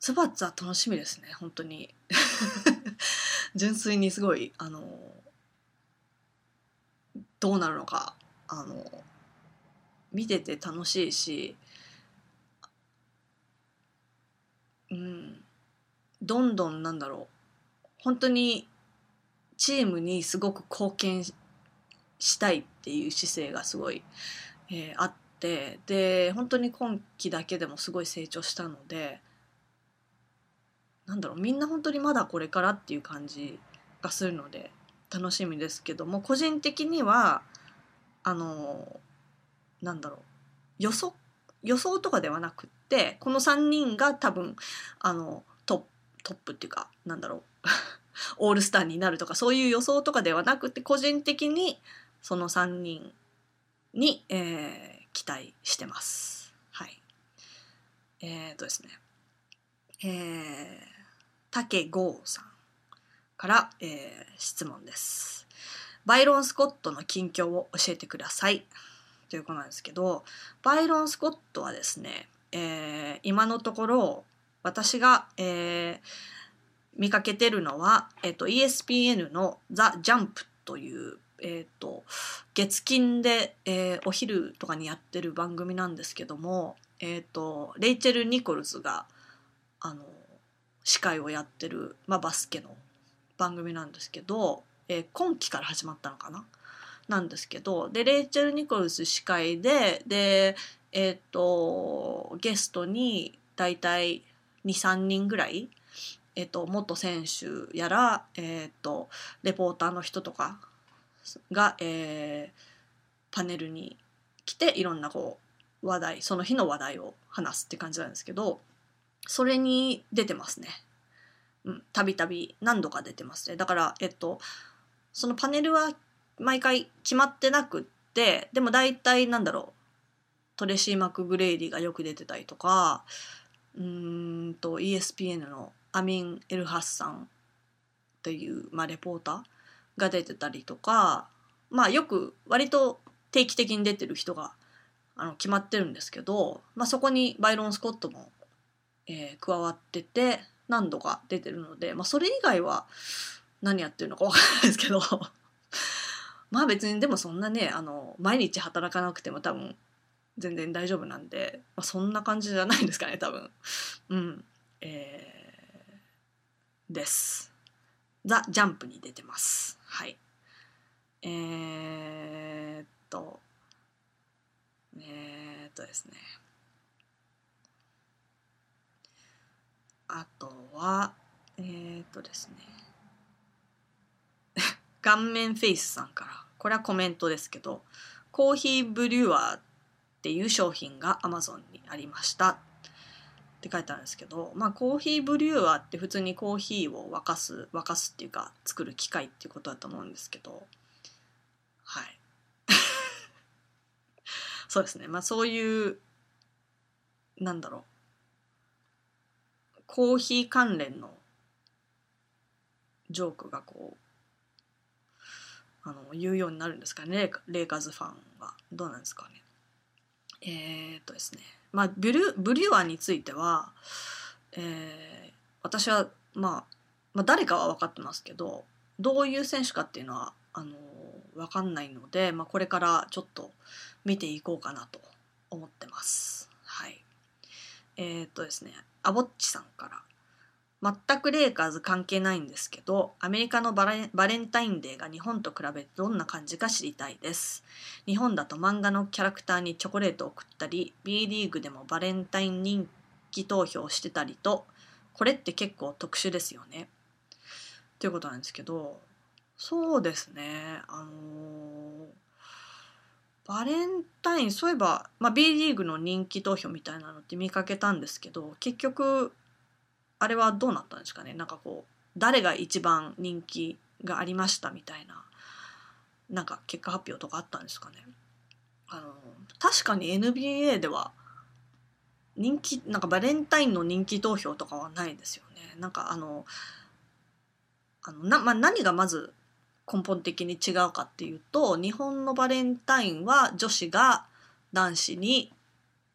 ズバッツは楽しみですね本当に。純粋にすごいあのどうなるのかあの見てて楽しいしうん。どんどんなんだろう。本当にチームにすごく貢献したいっていう姿勢がすごい、えー、あってで本当に今季だけでもすごい成長したのでなんだろうみんな本当にまだこれからっていう感じがするので楽しみですけども個人的にはあのなんだろう予測予想とかではなくってこの3人が多分あのトトップっていうかなんだろう オールスターになるとかそういう予想とかではなくて個人的にその3人に、えー、期待してます。はい。えっ、ー、とですね。えー、竹剛さんから、えー、質問です。バイロン・スコットの近況を教えてください。ということなんですけど、バイロン・スコットはですね、えー、今のところ私が、えー、見かけてるのは、えーと、ESPN の「ザ・ジャンプ」という、えーと、月金で、えー、お昼とかにやってる番組なんですけども、えーと、レイチェル・ニコルズがあの司会をやってる、まあ、バスケの番組なんですけど、えー、今期から始まったのかな？なんですけどでレイチェル・ニコルズ司会ででえっ、ー、とゲストに大体23人ぐらい、えーと、元選手やら、えーと、レポーターの人とかが、えー、パネルに来ていろんなこう話題その日の話題を話すって感じなんですけどそれに出てますね。うんたびたび何度か出てますね。だから、えっと、そのパネルは毎回決まってなくってでも大体なんだろうトレシー・マクグレイディがよく出てたりとかうんと ESPN のアミン・エルハッサンという、まあ、レポーターが出てたりとかまあよく割と定期的に出てる人があの決まってるんですけど、まあ、そこにバイロン・スコットも、えー、加わってて何度か出てるので、まあ、それ以外は何やってるのか分からないですけどまあ別にでもそんなねあの毎日働かなくても多分全然大丈夫なんで、まあ、そんな感じじゃないですかね多分。うん。えー、です。ザ・ジャンプに出てます。はい。えー、っとえー、っとですね。あとはえー、っとですね。顔面フェイスさんから。これはコメントですけどコーヒーブリュワーっていう商品が Amazon にありました。って書いてあるんですけど、まあ、コーヒーブリューアーって普通にコーヒーを沸かす沸かすっていうか作る機械っていうことだと思うんですけどはい。そうですね。まあそういうなんだろう。コーヒー関連のジョークがこうあの言うようになるんですかね。レイカーズファンは。どうなんですかね。えー、っとですねまあブルブリュワーについては、えー、私は、まあ、まあ誰かは分かってますけどどういう選手かっていうのはあの分かんないので、まあ、これからちょっと見ていこうかなと思ってます。はい。えー、っとですね、アボッチさんから全くレイカーズ関係ないんですけど、アメリカのバレンタインデーが日本と比べてどんな感じか知りたいです。日本だと漫画のキャラクターにチョコレートを送ったり、B リーグでもバレンタイン人気投票してたりと、これって結構特殊ですよね。ということなんですけど、そうですね、あのー、バレンタイン、そういえば、まあ、B リーグの人気投票みたいなのって見かけたんですけど、結局、あれはどうなったんですかね？なんかこう誰が一番人気がありましたみたいななんか結果発表とかあったんですかね？あの確かに NBA では人気なんかバレンタインの人気投票とかはないですよね。なんかあのあのな、まあ、何がまず根本的に違うかっていうと日本のバレンタインは女子が男子に、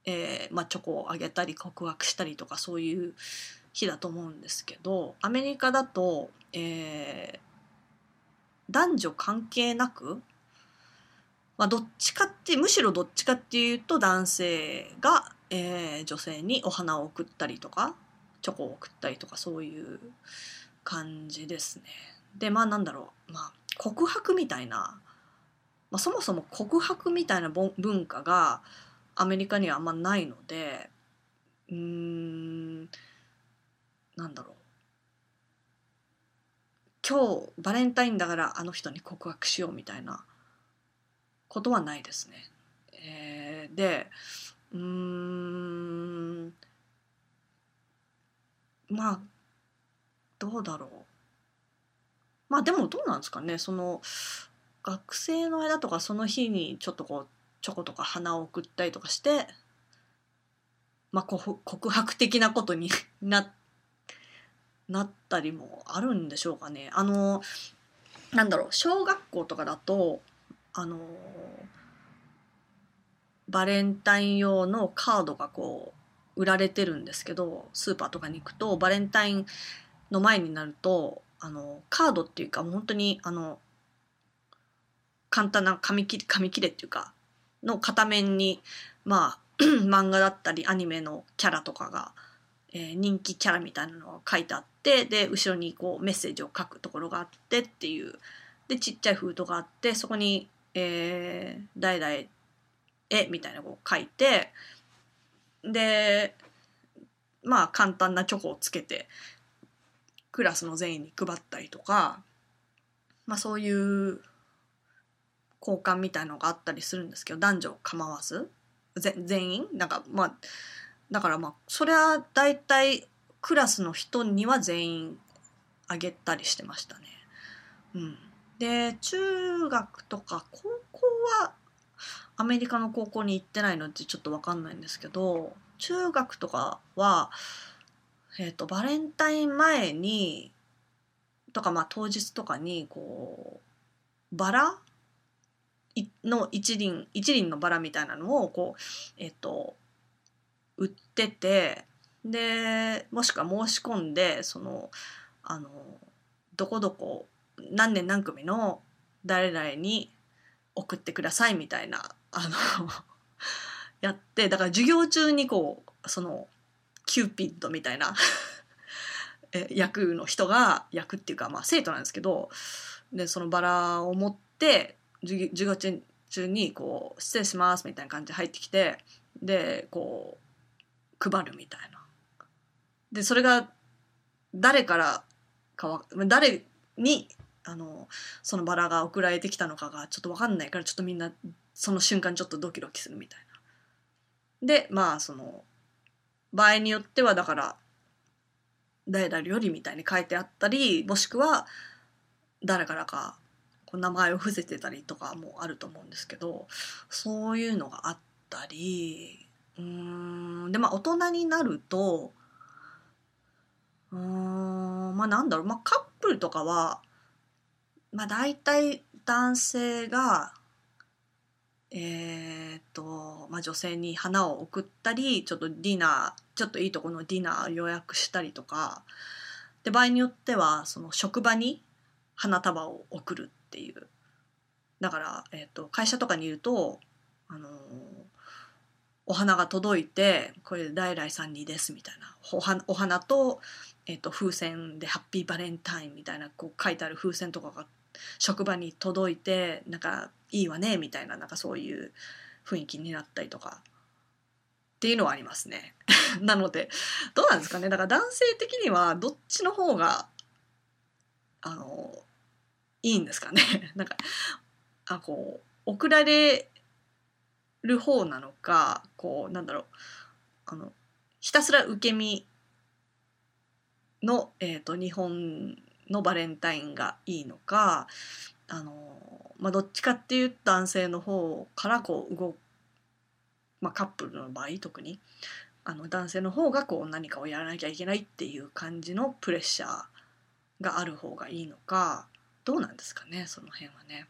えーまあ、チョコをあげたり告白したりとかそういう日だと思うんですけどアメリカだと、えー、男女関係なく、まあ、どっちかってむしろどっちかっていうと男性が、えー、女性にお花を送ったりとかチョコを送ったりとかそういう感じですね。でまあなんだろう、まあ、告白みたいな、まあ、そもそも告白みたいな文化がアメリカにはあんまないのでうーんなんだろう。今日バレンタインだからあの人に告白しようみたいなことはないですね。えー、でうーんまあどうだろう。まあでもどうなんですかね。その学生の間とかその日にちょっとこうチョコとか花を送ったりとかしてまあ告白的なことになってなったりもあるんでしょうかね。あのなんだろう小学校とかだとあのバレンタイン用のカードがこう売られてるんですけどスーパーとかに行くとバレンタインの前になるとあのカードっていうかもう本当にあの簡単な紙切れ紙切れっていうかの片面にまあ 漫画だったりアニメのキャラとかが、え、人気キャラみたいなのが書いてあってで後ろにこうメッセージを書くところがあってっていう。でちっちゃい封筒があってそこに、えー、代々絵みたいなのを書いてでまあ簡単なチョコをつけてクラスの全員に配ったりとか、まあ、そういう交換みたいのがあったりするんですけど男女構わず全員？なんかまあだからまあそれは大体クラスの人には全員あげたりしてましたね。うん、で中学とか高校はアメリカの高校に行ってないのでちょっと分かんないんですけど中学とかは、えーと、バレンタイン前にとかまあ当日とかにこうバラ？の一輪一輪のバラみたいなのをこうえっ、ー、と売っててでもしくは申し込んでそのあのどこどこ何年何組の誰々に送ってくださいみたいなあの やってだから授業中にこうそのキューピッドみたいな役の人が役っていうかまあ生徒なんですけどでそのバラを持って授業中にこう「失礼します」みたいな感じで入ってきてでこう配るみたいな。でそれが誰からかわ誰にあのそのバラが送られてきたのかがちょっと分かんないからちょっとみんなその瞬間ちょっとドキドキするみたいな。でまあその場合によってはだから誰々よりみたいに書いてあったりもしくは誰からかこう名前を伏せてたりとかもあると思うんですけどそういうのがあったりうん。でまあ大人になるとうん。まあなんだろう。まあカップルとかはまあ大体男性がえー、っと、まあ、女性に花を送ったりちょっとディナーちょっといいとこのディナー予約したりとか。で場合によってはその職場に花束を送るっていう。だから、えー、っと会社とかにいると、あのー、お花が届いてこれ大来さんにですみたいな。お花お花と,、えー、と風船で「ハッピーバレンタイン」みたいなこう書いてある風船とかが職場に届いてなんかいいわねみたいななんかそういう雰囲気になったりとか。っていうのはありますね。なのでどうなんですかね。だから男性的にはどっちの方があのいいんですかね。なんかあこう送られる方なのかこうなんだろう。あのひたすら受け身の、えーと日本のバレンタインがいいのかあの、まあ、どっちかっていうと男性の方からこう動まあ、カップルの場合特に。あの男性の方がこう何かをやらなきゃいけないっていう感じのプレッシャーがある方がいいのかどうなんですかねその辺はね。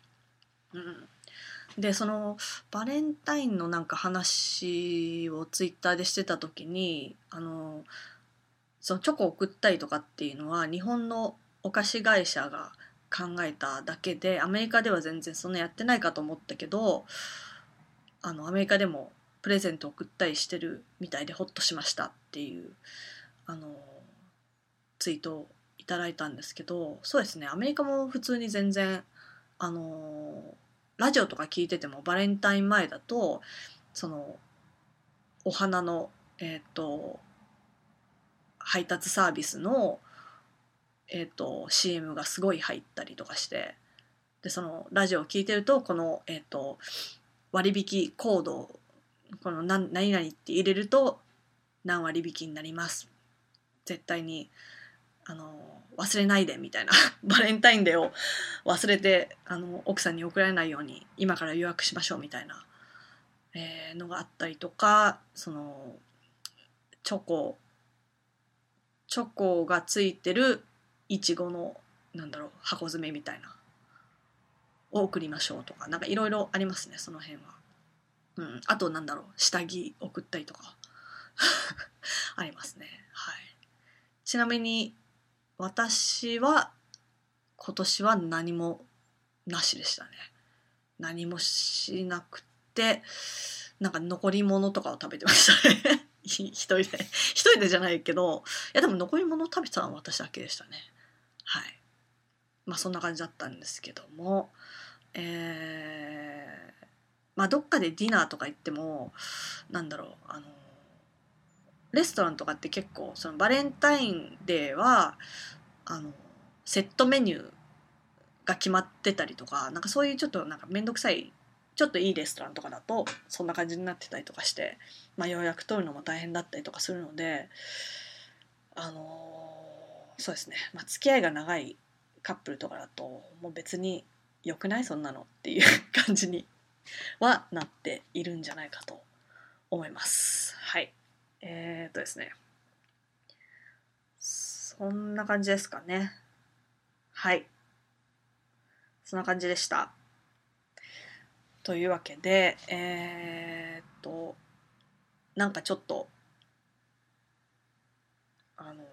うん、でそのバレンタインのなんか話をツイッターでしてた時にあのそのチョコ送ったりとかっていうのは日本のお菓子会社が考えただけでアメリカでは全然そんなやってないかと思ったけどあのアメリカでもプレゼント送ったりしてるみたいでホッとしましたっていうあのツイートをいただいたんですけどそうですねアメリカも普通に全然あのラジオとか聞いててもバレンタイン前だとそのお花のえっ、ー、と配達サービスのえーと、CM がすごい入ったりとかしてでそのラジオを聴いてるとこの、えーと、割引コードこの何々って入れると何割引になります。絶対にあの忘れないでみたいな バレンタインデーを忘れてあの奥さんに送られないように今から予約しましょうみたいな、えー、のがあったりとかそのチョコチョコがついてるいちごのなんだろう箱詰めみたいなを送りましょうとかなんかいろいろありますねその辺は。うん、あとなんだろう下着送ったりとか ありますね。はい。ちなみに私は今年は何もなしでしたね。何もしなくて、なんか残り物とかを食べてましたね。一人で。一人でじゃないけど、いやでも残り物を食べてたのは私だけでしたね。はい。まあそんな感じだったんですけども、えー、まあどっかでディナーとか行っても、なんだろう、あの、レストランとかって結構そのバレンタインデーはあのセットメニューが決まってたりとかなんかそういうちょっとなんか面倒くさいちょっといいレストランとかだとそんな感じになってたりとかして、まあ、予約取るのも大変だったりとかするのであのそうですね、まあ、付き合いが長いカップルとかだともう別に良くない？そんなのっていう 感じにはなっているんじゃないかと思います。はい。えー、っとですね。そんな感じですかね。はい。そんな感じでした。というわけで、えー、っと、なんかちょっと、あの、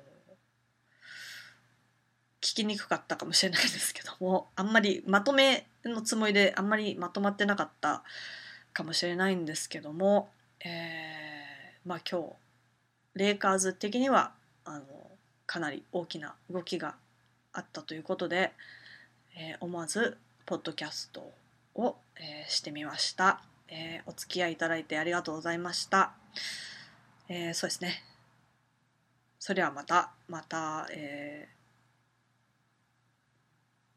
聞きにくかったかもしれないですけども、あんまりまとめのつもりであんまりまとまってなかったかもしれないんですけども、えーまあ、今日レイカーズ的にはあのかなり大きな動きがあったということで、えー、思わずポッドキャストを、えー、してみました、えー、お付き合いいただいてありがとうございました、えそうですね。それはまたまた、え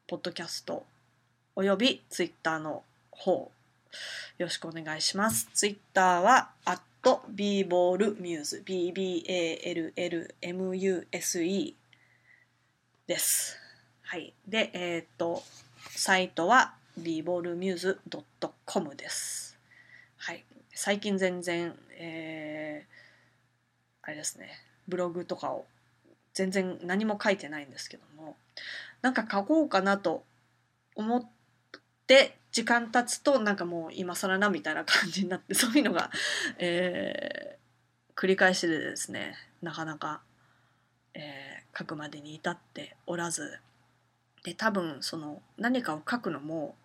ポッドキャストおよびツイッターの方よろしくお願いします。ツイッターは、ッと b ボールミューズ BBALLMUSE です。はい。で、えっ、と、サイトは b ボールミューズ .com です。はい。最近全然、えー、あれですね、ブログとかを全然何も書いてないんですけども、なんか書こうかなと思って時間経つとなんかもう今更なみたいな感じになって そういうのが、えー、繰り返しでですねなかなか、えー、書くまでに至っておらずで多分その何かを書くのも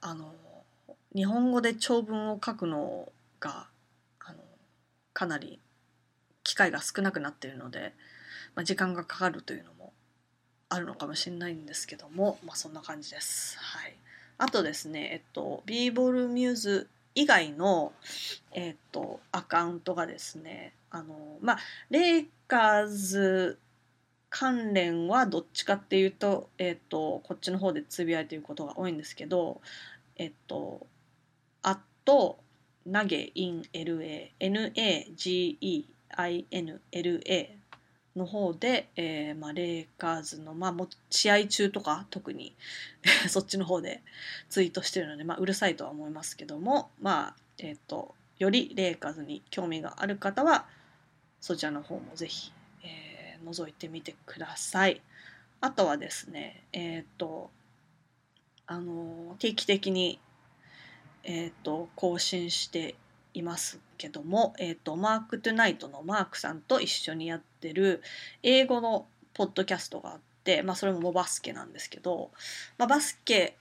あの日本語で長文を書くのがあのかなり機会が少なくなっているので、まあ、時間がかかるというのもあるのかもしれないんですけども、まあ、そんな感じです。はいあとですね、えっと、b ボールミューズ以外の、えっと、アカウントがですね、あの、まあ、レイカーズ関連はどっちかっていうと、えっと、こっちの方でつぶやいていることが多いんですけど、えっと、アット、ナゲイン LA、NAGEINLA の方で、えーまあ、レイカーズの、まあ、も試合中とか特に そっちの方でツイートしてるので、まあ、うるさいとは思いますけども、まあえーと、よりレイカーズに興味がある方はそちらの方もぜひ、えー、覗いてみてください。あとはですね、えっ、ー、と、あの定期的に、えっ、ー、と、更新していますけども、えーと、マーク・トゥナイトのマークさんと一緒にやってる英語のポッドキャストがあって、まあ、それもバスケなんですけど、まあ、バスケ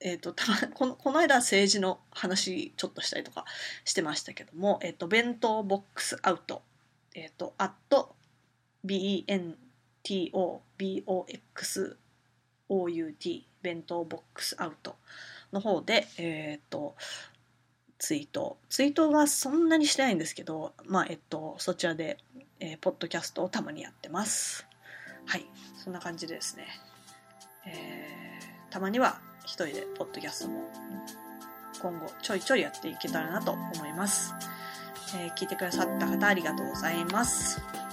えーと、たこのこの間政治の話ちょっとしたりとかしてましたけども、えーと、弁当ボックスアウト、えっ、ー、と、at BENTOBOXOUT 弁当ボックスアウトの方で、えっ、ー、と、ツイート。ツイートはそんなにしてないんですけどまあえっとそちらで、えー、ポッドキャストをたまにやってます。はい。そんな感じでですね、えー、たまには一人でポッドキャストも今後ちょいちょいやっていけたらなと思います、えー、聞いてくださった方ありがとうございます。